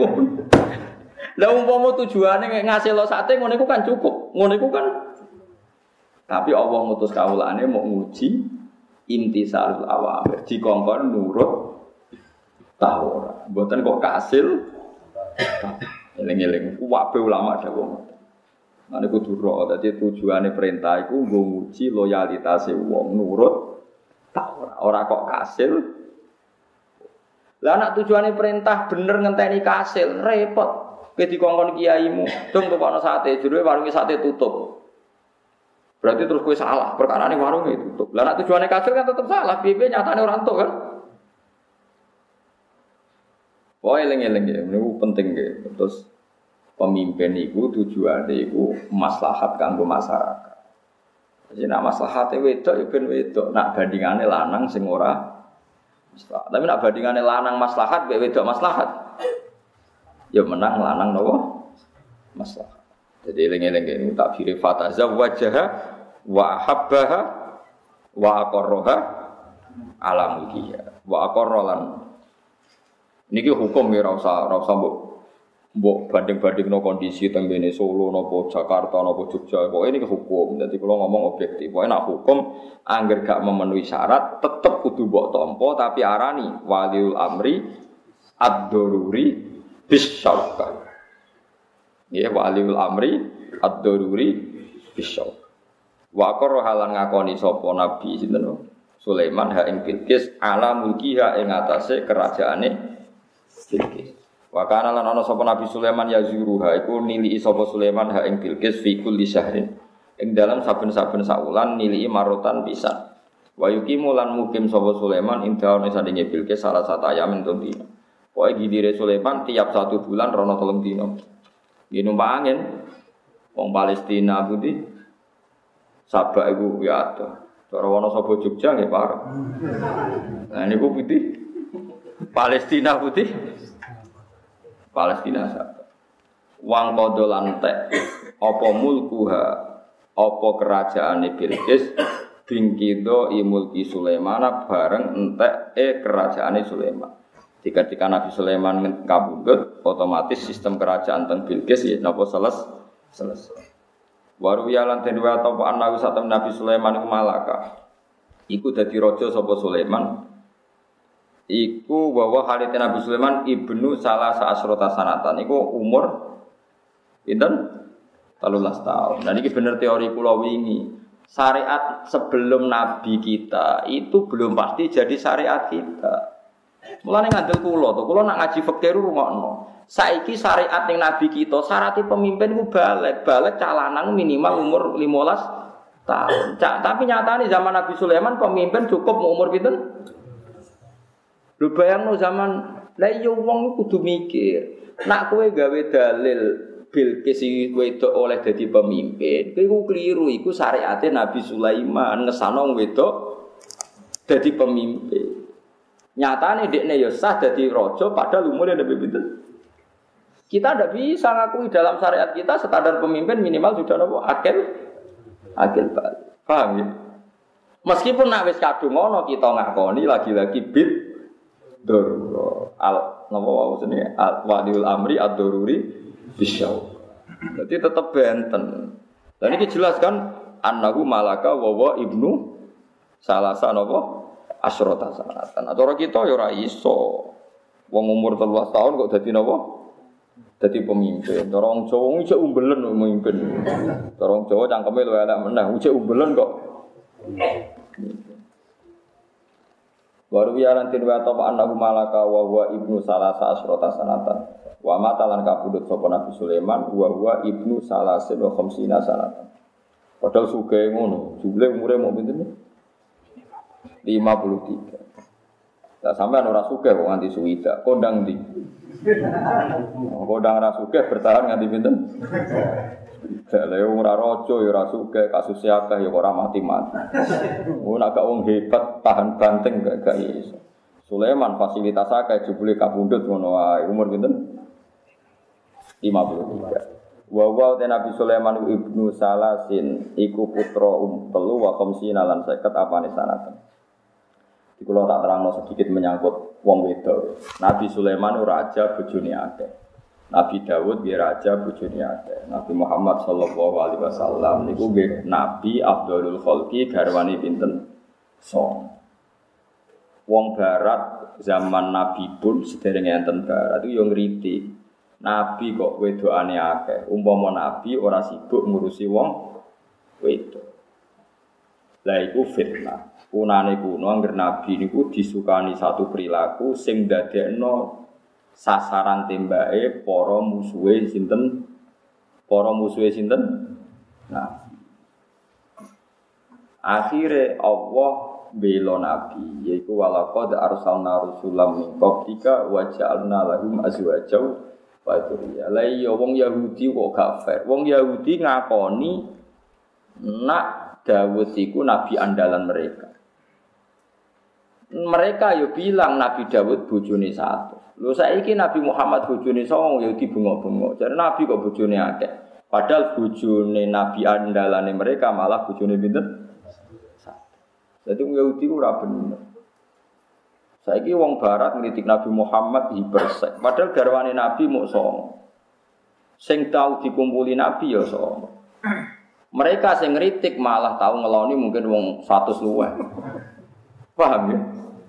Lah umpama tujuane ngasih lo sate ngono iku kan cukup. Ngono iku kan tapi Allah ngutus kawulane mau nguji intisarul awamir. Dikongkon nurut tahu ora. Mboten kok kasil. Eling-eling wabe ulama dawuh. Ane kudu ro, dadi tujuane perintah nggo nguji loyalitas wong nurut tak ora. Ora kok kasil. Lah anak tujuane perintah bener ngenteni kasil, repot. Kowe dikongkon kiaimu, dong tukokno sate, jero warunge sate tutup. Berarti terus kowe salah, perkara ini warungnya tutup. Lah anak tujuane kasil kan tetap salah, piye nyatane orang tuh kan. Wah, eling-eling ya, ini penting ya. Terus pemimpin itu tujuannya itu maslahat kanggo masyarakat. Jadi nak maslahat wedok ya ben wedok, nak bandingannya lanang sing ora. Tapi nak bandingannya lanang maslahat, be wedok maslahat. Ya menang lanang nopo maslahat. Jadi eling-eling ini tak firi fataza wajah wa habbaha wa aqarraha ala mulkiha wa aqarralan niki hukum ya ora usah usah mbok banding-banding no kondisi teng bene Solo nopo Jakarta nopo Jogja kok ini hukum jadi kalau ngomong objektif pokoknya nak hukum angger gak memenuhi syarat tetep kudu mbok tompo tapi arani waliul amri ad-daruri bis Ya waliul amri ad-daruri qarra halan ngakoni sapa nabi sinten Sulaiman ha ing Bilqis ala mulkiha ing atase kerajaane. Wa kana lan ana sapa Nabi Sulaiman ya zuruha iku nili sapa Sulaiman ha ing Bilqis fi kulli syahrin. Ing dalam saben-saben saulan nili marotan pisan. Wa yuqimu lan mukim sapa Sulaiman ing daun sandinge Bilqis salah satu ayam entuk dina. Pokoke gidire Sulaiman tiap satu bulan rono tolong dina. Ini numpak angin. Wong Palestina putih. Sabak ibu ya ada. Cara wono sapa Jogja nggih Pak. Nah niku putih. Palestina putih. Palestina sabak. Wang padha lantek apa mulkuha apa kerajaane Bilqis bingkido imulki Sulaiman bareng entek e kerajaane Sulaiman. Jika ketika Nabi Sulaiman kabudut, otomatis sistem kerajaan teng Bilqis ya napa seles selesai. Waru ya lan wa atau satem Nabi Sulaiman malaka. Iku dadi raja sapa Sulaiman. Iku bahwa halit Nabi Sulaiman ibnu salah saasrota sanatan. Iku umur pinten? 13 tahun. Dan ini bener teori pulau wingi. Syariat sebelum Nabi kita itu belum pasti jadi syariat kita. Mulane ngandel kula to, kula nak ngaji fikih rungokno. Saiki syariat ning nabi kita, syaratnya pemimpin ku balik, balik calanan minimal umur 15 tahun. Cak, tapi nyatanya zaman Nabi Sulaiman pemimpin cukup umur pinten? Lu bayangno zaman lah iya wong kudu mikir. Nak kowe gawe dalil Bilqis wedok oleh jadi pemimpin, kowe keliru iku syariatnya Nabi Sulaiman ngesano wedok jadi pemimpin. Nyatane dekne ya sah dadi raja padahal umurnya lebih pinten. Kita tidak bisa ngakui dalam syariat kita standar pemimpin minimal sudah nopo akil akil balik. Paham ya? Meskipun nak wis kadung ngono kita ngakoni lagi-lagi bid darura al napa wae jenenge al wadiul amri ad-daruri bisyau. Jadi tetap benten. Dan ini jelaskan annahu malaka wa ibnu salasa napa asrota sanatan. Atau orang kita ya ora iso. Wong umur 13 tahun kok dadi napa? Dadi pemimpin. Orang Jawa iso umbelen pemimpin. Orang Jawa cangkeme luwih elek meneh, iso umbelen kok. Baru ya lantin wa ta annahu malaka wa huwa ibnu salasa asrota sanatan. Wa mata lan kabudut sapa Nabi Sulaiman wa huwa ibnu salasa wa khamsina sanatan. Padahal sugih ngono, jumlah umure mau pinten? 53. Lah sampean ora sugih kok nganti suwida, kondang ndi? Kondang ora bertahan nganti pinten? Lha ora raja ya ora sugih, kasus akeh ya ora mati-mati. Oh nek gak wong hebat tahan banteng gak gak iso. Sulaiman fasilitas akeh jebule kabundut ngono wae. Umur pinten? 53. Wa wa Nabi Sulaiman ibnu Salasin iku putra um telu wa khamsina lan 50 apane sanatan. Iku tak terangno sedikit menyangkut wong wedok. Nabi Sulaiman raja bojone akeh. Nabi Dawud dia raja bojone akeh. Nabi Muhammad sallallahu alaihi wasallam niku nggih nabi Abdulul Khalqi garwane pinten? Song. Wong barat zaman Nabi pun sedereng enten barat itu yo ngriti. Nabi kok wedokane akeh. Umpama nabi ora sibuk ngurusi wong wedok. Lah iku fitnah. Kunane kuno angger nabi niku disukani satu perilaku sing dadekno sasaran tembake para musuhe sinten? Para musuhe sinten? Nah. Akhirnya Allah bela nabi yaiku walaqad arsalna rusulam min qablika wa ja'alna lahum azwaja wa dzurriyyah. La iya wong Yahudi kok gak fair. Wong Yahudi ngakoni nak Dawud iku nabi andalan mereka mereka yo bilang Nabi Dawud bojone satu. Lho saiki Nabi Muhammad bojone songo yo dibengok-bengok. Jadi Nabi kok bojone akeh. Padahal bojone Nabi andalane mereka malah bojone pinten? Satu. Jadi Yahudi ora bener. Saiki wong barat ngritik Nabi Muhammad hipersek. Padahal garwane Nabi mau songo. Sing tahu dikumpuli Nabi ya songo. Mereka sing ngritik malah tahu ngeloni mungkin wong 100 luwih. Paham ya?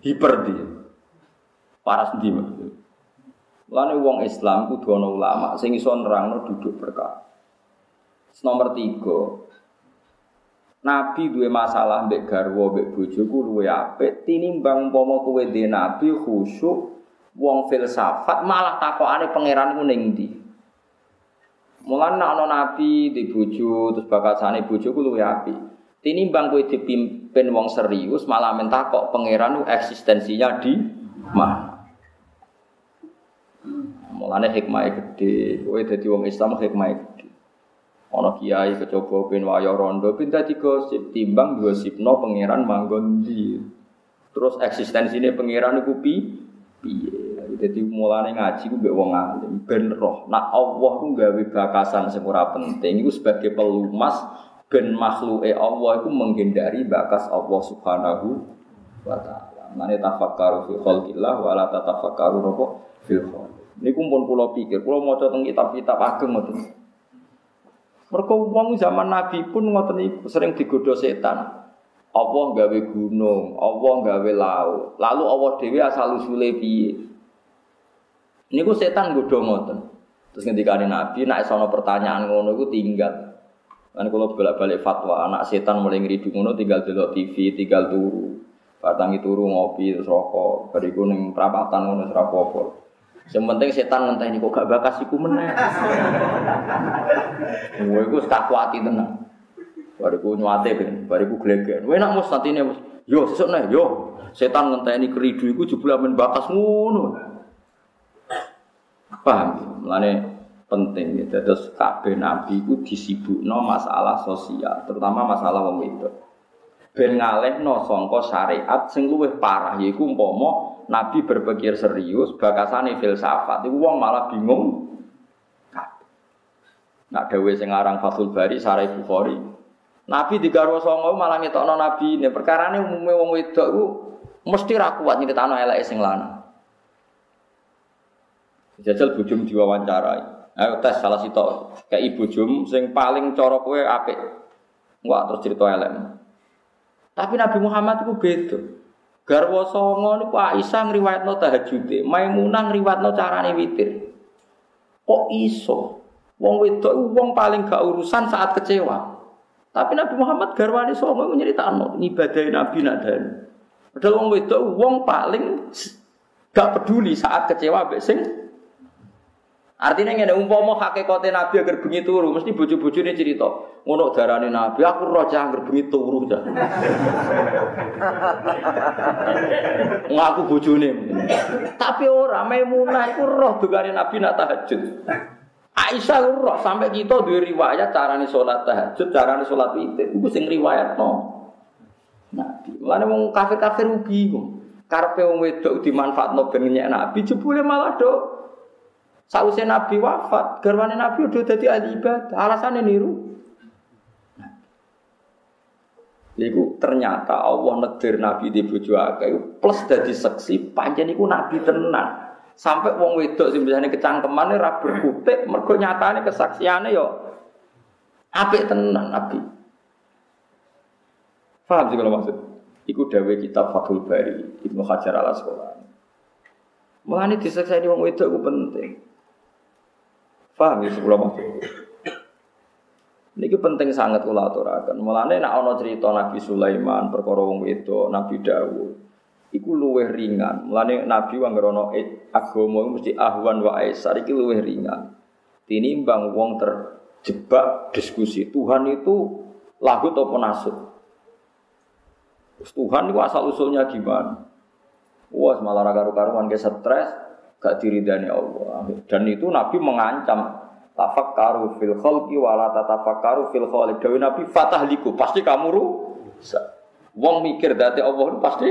hiper dia. Paras ndi maksudnya. Lane wong Islam kudu ana ulama sing iso nerangno duduk berkah. Nomor tiga, Nabi duwe masalah mbek garwa mbek bojoku luwe apik tinimbang umpama kowe dhe nabi khusyuk wong filsafat malah takokane pangeran ku ning ndi. Mulane ana nabi di bojo terus bakasane bojoku luwe apik. Tinimbang kowe dipimpin wong serius malah minta kok pangeran eksistensinya di mana. Mulane hikmah gede, kowe dadi wong Islam hikmah gede. Ana kiai kecoba ben wayo rondo ben dadi gosip timbang gosipno pangeran manggon di. Terus eksistensinya pangeran iku pi piye. Jadi mulane ngaji ku mbek wong alim ben roh. Nak Allah ku gawe bakasan sing ora penting iku sebagai pelumas ben makhluke Allah itu menghindari bakas Allah Subhanahu wa taala. Mane tafakkaru fi khalqillah wa la tatafakkaru nopo fil khalq. Niku pun kula pikir, kula maca teng kitab-kitab ageng ngoten. Mergo wong zaman Nabi pun ngoten niku sering digodha setan. Allah gawe gunung, Allah gawe laut. Lalu Allah dhewe asal usule piye? Niku setan godha ngoten. Terus ngendikane Nabi nek ana pertanyaan ngono iku tinggal Kan kalau bolak-balik fatwa anak setan mulai ngeridu ngono tinggal delok TV, tinggal turu. Batangi turu ngopi terus rokok, bariku ning perapatan ngono apa-apa. Yang penting setan kok gak bakas iku meneh. Kowe iku tak kuati tenang. Bariku nyuate ben, bariku gleger. Kowe nak mus santine mus. Yo sesuk nih, yo. Setan ngenteni keridu iku jebul men bakas ngono. Paham? Mulane penting ya. Terus kabeh nabi itu disibukno masalah sosial, terutama masalah wong wedok. Ben ngalehno sangka syariat sing luwih parah yaiku umpama nabi berpikir serius bakasane filsafat iku wong malah bingung. Nak dawuh sing aran Fathul Bari Sarai Bukhari. Nabi digarwa songo malah ngetokno nabi ini perkarane umume wong wedok iku mesti ra kuat nyritakno eleke sing lanang. Jajal bujum diwawancarai. Ayo tes salah sitok kayak ibu jum sing paling cara kowe apik. Enggak terus cerita elek. Tapi Nabi Muhammad itu beda. Garwa songo niku Aisyah ngriwayatno tahajude, Maimunah ngriwayatno carane witir. Kok iso? Wong wedok wong paling gak urusan saat kecewa. Tapi Nabi Muhammad garwane songo nyeritakno ngibadahi Nabi nadan. Padahal wong wedok wong paling gak peduli saat kecewa mbek sing Artinya ngene umpama hakikate Nabi agar bengi turu, mesti bojo-bojone cerita. Ngono darane Nabi, aku cah agar bengi turu cah. Ngaku bojone. Tapi ora Maimunah iku roh dugane Nabi nak tahajud. Aisyah roh sampai kita duwe riwayat carane salat tahajud, carane salat witir. Iku sing riwayatno. Nabi. Mulane wong kafir-kafir rugi kok. Karepe wong wedok dimanfaatno ben nyek Nabi jebule malah do Sausé Nabi wafat, garwane Nabi udah jadi ahli ibadah. Alasannya niru. Iku ternyata Allah negir Nabi di bojo akeh plus dadi seksi panjen iku Nabi tenan. Sampai wong wedok sing biasane kecangkemane ra berkutik mergo nyatane kesaksiane yo apik tenan Nabi. Paham sih kalau maksud? Iku dawe kitab Fathul Bari Ibnu Hajar al Asqalani. Mulane disekseni wong wedok iku penting. Paham ya sebelah maksud? Ini penting sangat kula aturaken. Mulane nek ana cerita Nabi Sulaiman, perkara wong Nabi Dawud, iku luwih ringan. Mulane Nabi wong ngrono agama mesti ahwan wa aisar iki luwih ringan. Tinimbang wong terjebak diskusi Tuhan itu lagu atau penasut. Tuhan itu asal usulnya gimana? Wah, malah karu-karuan ke stres, gak diridani Allah. Dan itu Nabi mengancam tafakkaru fil khalqi wala tatafakkaru fil khaliq. Dewi Nabi fatahliku, pasti kamu rusak. Wong mikir dati Allah itu pasti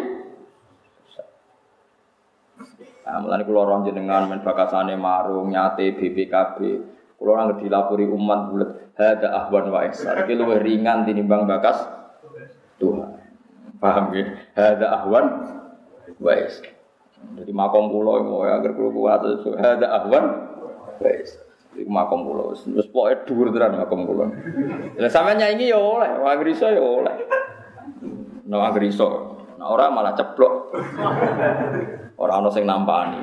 Nah, mulane kula ora jenengan men bakasane marung nyate BPKB. Kula ora dilapori umat bulet hada ahwan wa ihsan. Iki luwih ringan tinimbang bakas Tuhan. Paham ya? Hada ahwan wa ihsan. Jadi makom pulau mau ya agar pulau kuat itu ada ahwan. Wes. Di makom pulau. Terus pokoknya dur teran makom pulau. Lah sampe nyanyi ya oleh, wong iso ya oleh. No agar iso. Nah orang malah ceplok. Orang ono sing nampani.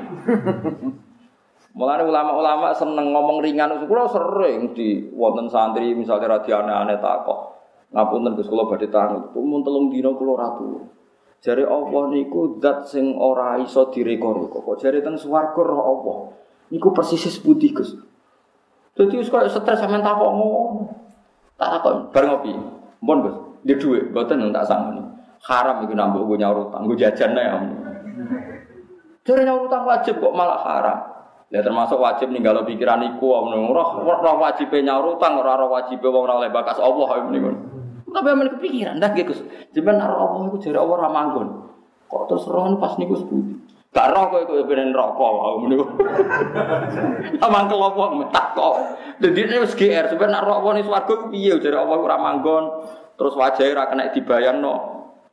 Mulane ulama-ulama seneng ngomong ringan, kula sering di wonten santri misalnya radio aneh-aneh takok. Ngapunten Gus kula badhe tanut, mun telung dina kula ratu. Jare Allah niku zat sing ora iso direko-reko. Kok jare teng swarga roh Allah. Niku persis putih, Gus. Dadi wis koyo stres sampean takok ngono. Tak takok bar ngopi. Mun Gus, di dhuwit mboten tak sangoni. Haram iku nambah gue nyaur utang, gue jajan ya. Jare nyaur utang wajib kok malah haram. Ya termasuk wajib kalau pikiran iku roh roh wajib nyaur utang ora roh wajib wong ora oleh bakas Allah niku. Tapi aman kepikiran dah gitu. Cuman naruh Allah itu jadi Allah ramanggon. Kok terus rohan pas niku seputi. Gak roh kok iku ben rokok wae niku. Amang kelopo metak kok. Dadi ini wis GR sampeyan nak roh wong swarga piye jare Allah ora manggon. Terus wajahe ora kena dibayangno.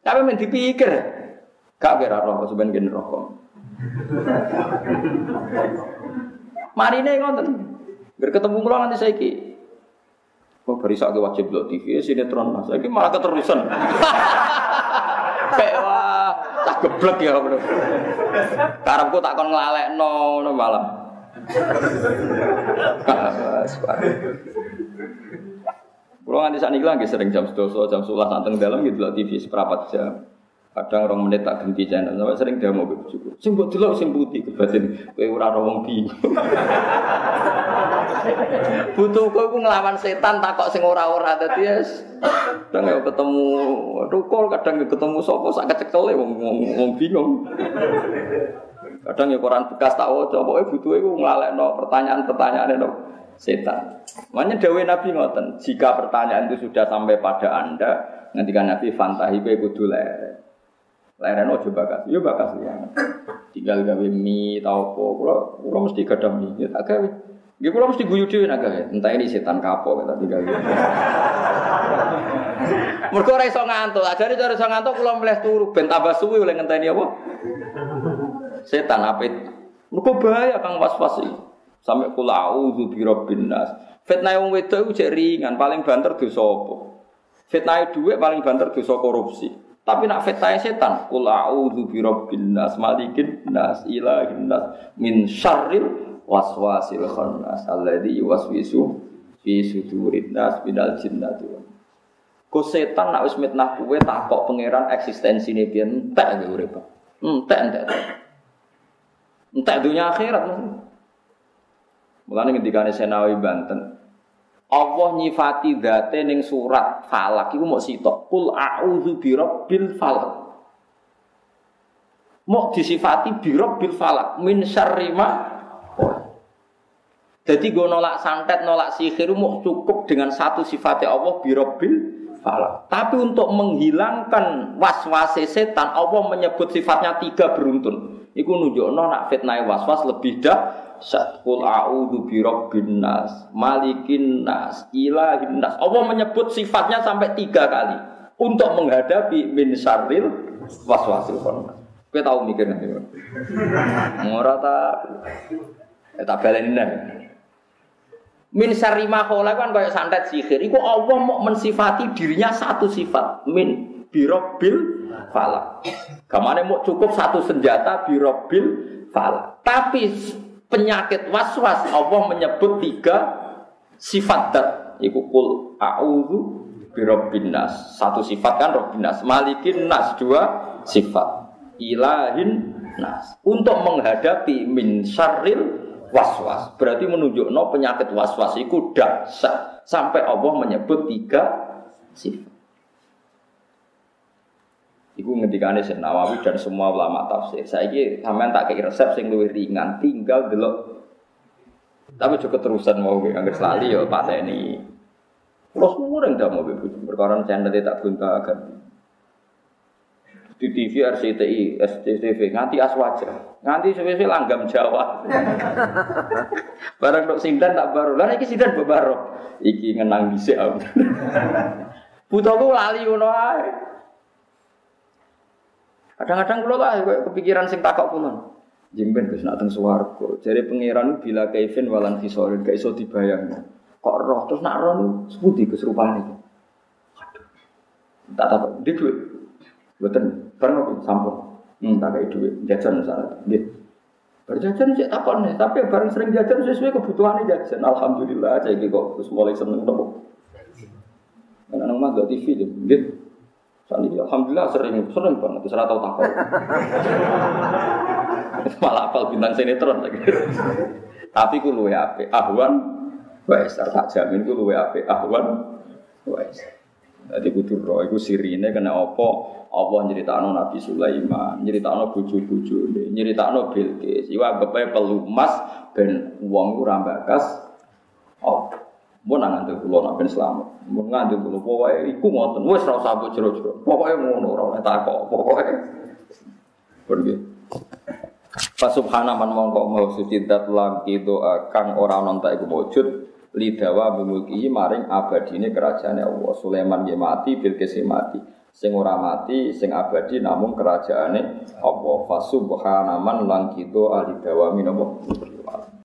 Tapi men dipikir. Gak kira roh sampeyan gen rokok. Marine ngoten. Ger ketemu kula nanti saiki. Kok beri sakit wajib lo TV sinetron mas. Ini malah keterusan. Kayak wah, tak geblek ya bro. Karepku tak kon ngelalek no, no malah. Kalau nganti saat ini lagi sering jam 12, jam 11 santeng dalam gitu lah TV seperempat jam. Kadang orang menit tak ganti channel, sampai sering dia mau cukup. Sing buat dulu sing putih kebatin, kue ora. Butuh kue ngelawan setan takok sing ora-ora tadi ya. Kadang ya ketemu rukul, kadang ya ketemu sopo sak kecekel wong wong bingung. Kadang ya koran bekas tak waca, pokoke butuhe ku nglalekno pertanyaan-pertanyaan itu setan. Makanya dawe Nabi ngoten, jika pertanyaan itu sudah sampai pada Anda, nanti kan Nabi fantahi kowe kudu. Leren ojo bakas, yo bakas ya. Tinggal gawe mie tau apa, kula kula mesti gadah mie, ya tak gawe. Nggih kula mesti guyu dhewe nak gawe. Entah ini setan kapok kita tinggal. Mergo ora iso ngantuk, ajare cara iso ngantuk kula mleh turu ben tambah suwi oleh ngenteni apa? Setan apit. Mergo bahaya kang was-was iki. Sampai kula auzu bi rabbin nas. Fitnah wong wedok iku ringan, paling banter dosa apa? Fitnah dhuwit paling banter dosa korupsi. Tapi nak fitnah setan, kul a'udzu bi rabbin nas, malikin nas, ilahin nas, min syarril waswasil khannas alladzi yuwaswisu fi sudurin nas minal jinnati Ku setan nak wis mitnah kowe takok pangeran eksistensine piye entek ge urip. Entek entek. Entek dunia akhirat. Mulane ngendikane Senawi Banten, Allah nyifati date ning surat Falak iku mau sitok. Kul a'udzu birabbil falak. Mau disifati birabbil falak min syarri ma jadi gue nolak santet, nolak sihir mau cukup dengan satu sifatnya Allah birabbil falak. Tapi untuk menghilangkan was-was setan, Allah menyebut sifatnya tiga beruntun. Iku nunjukno nak fitnah was-was lebih dah Kul a'udzu birabbin nas, malikin nas, ilahin nas. Allah menyebut sifatnya sampai tiga kali untuk menghadapi min syarril waswasil khannas. Kowe tahu mikir nanti. Ora ta eh, baleni Min syarri ma kan kayak santet sihir. Iku Allah mau mensifati dirinya satu sifat. Min birobil falak. Kamane mau cukup satu senjata birobil falak. Tapi penyakit was-was. Allah menyebut tiga sifat dat. Iku kul a'udzu birabbin nas. Satu sifat kan rabbin nas. Malikin nas dua sifat. Ilahin nas. Untuk menghadapi min syarril waswas. Berarti menunjuk no penyakit waswas itu dahsyat sampai Allah menyebut tiga sifat Iku ngendikane Syekh Nawawi dan semua ulama tafsir. Saiki sampean tak kei resep sing luwih ringan, tinggal delok. Tapi juga terusan mau anggere selali ya pateni. Kulo suwure ndak mau bojo perkara channel tak akan di TV RCTI, SCTV, nganti aswaja, nganti sesuai langgam Jawa. Barang dok sindan tak baru, lah iki sindan baru, iki ngenang dhisik aku. Butuhku lali ae. Kadang-kadang kula lah kepikiran sing takok kula. Jemben Gus nak teng swarga. Jare pangeran bila kaifin walan fisorin gak iso dibayangno. Kok roh terus nak roh seputi Gus rupane. Aduh. Tak takok di duit. Mboten apa sampun. Hmm, tak kayak duit jajan misalnya. Nggih. Berjajan cek takon nih, tapi bareng sering jajan sesuai kebutuhannya jajan. Alhamdulillah, saya kok mulai seneng nopo. Nang mah TV deh, gitu. Saat ini alhamdulillah sering sering banget, serah tahu takut. Malah apal bintang sinetron lagi. Tapi ku luwe ape, ahwan wes tak jamin ku luwe ape, ahwan wes. Jadi kudu roh iku sirine kena apa? Allah nyeritakno Nabi Sulaiman, nyeritakno bojo-bojone, nyeritakno Bilqis. Iku anggape pelumas ben wong ora bakas apa. Mun nang ngandel kula nak ben selamat. Mun ngandel kula pokoke iku ngoten. Wis ora usah mbok jero-jero. Pokoke ngono ora oleh takok. Pokoke pergi. Fa subhana man mongko mau suci dat langki doa kang ora ana tak iku wujud lidawa bimulki maring abadine kerajaan Allah. Sulaiman nggih mati, Bilqis mati. Sing ora mati, sing abadi namung kerajaane Allah. Fa subhana man langki doa lidawa minapa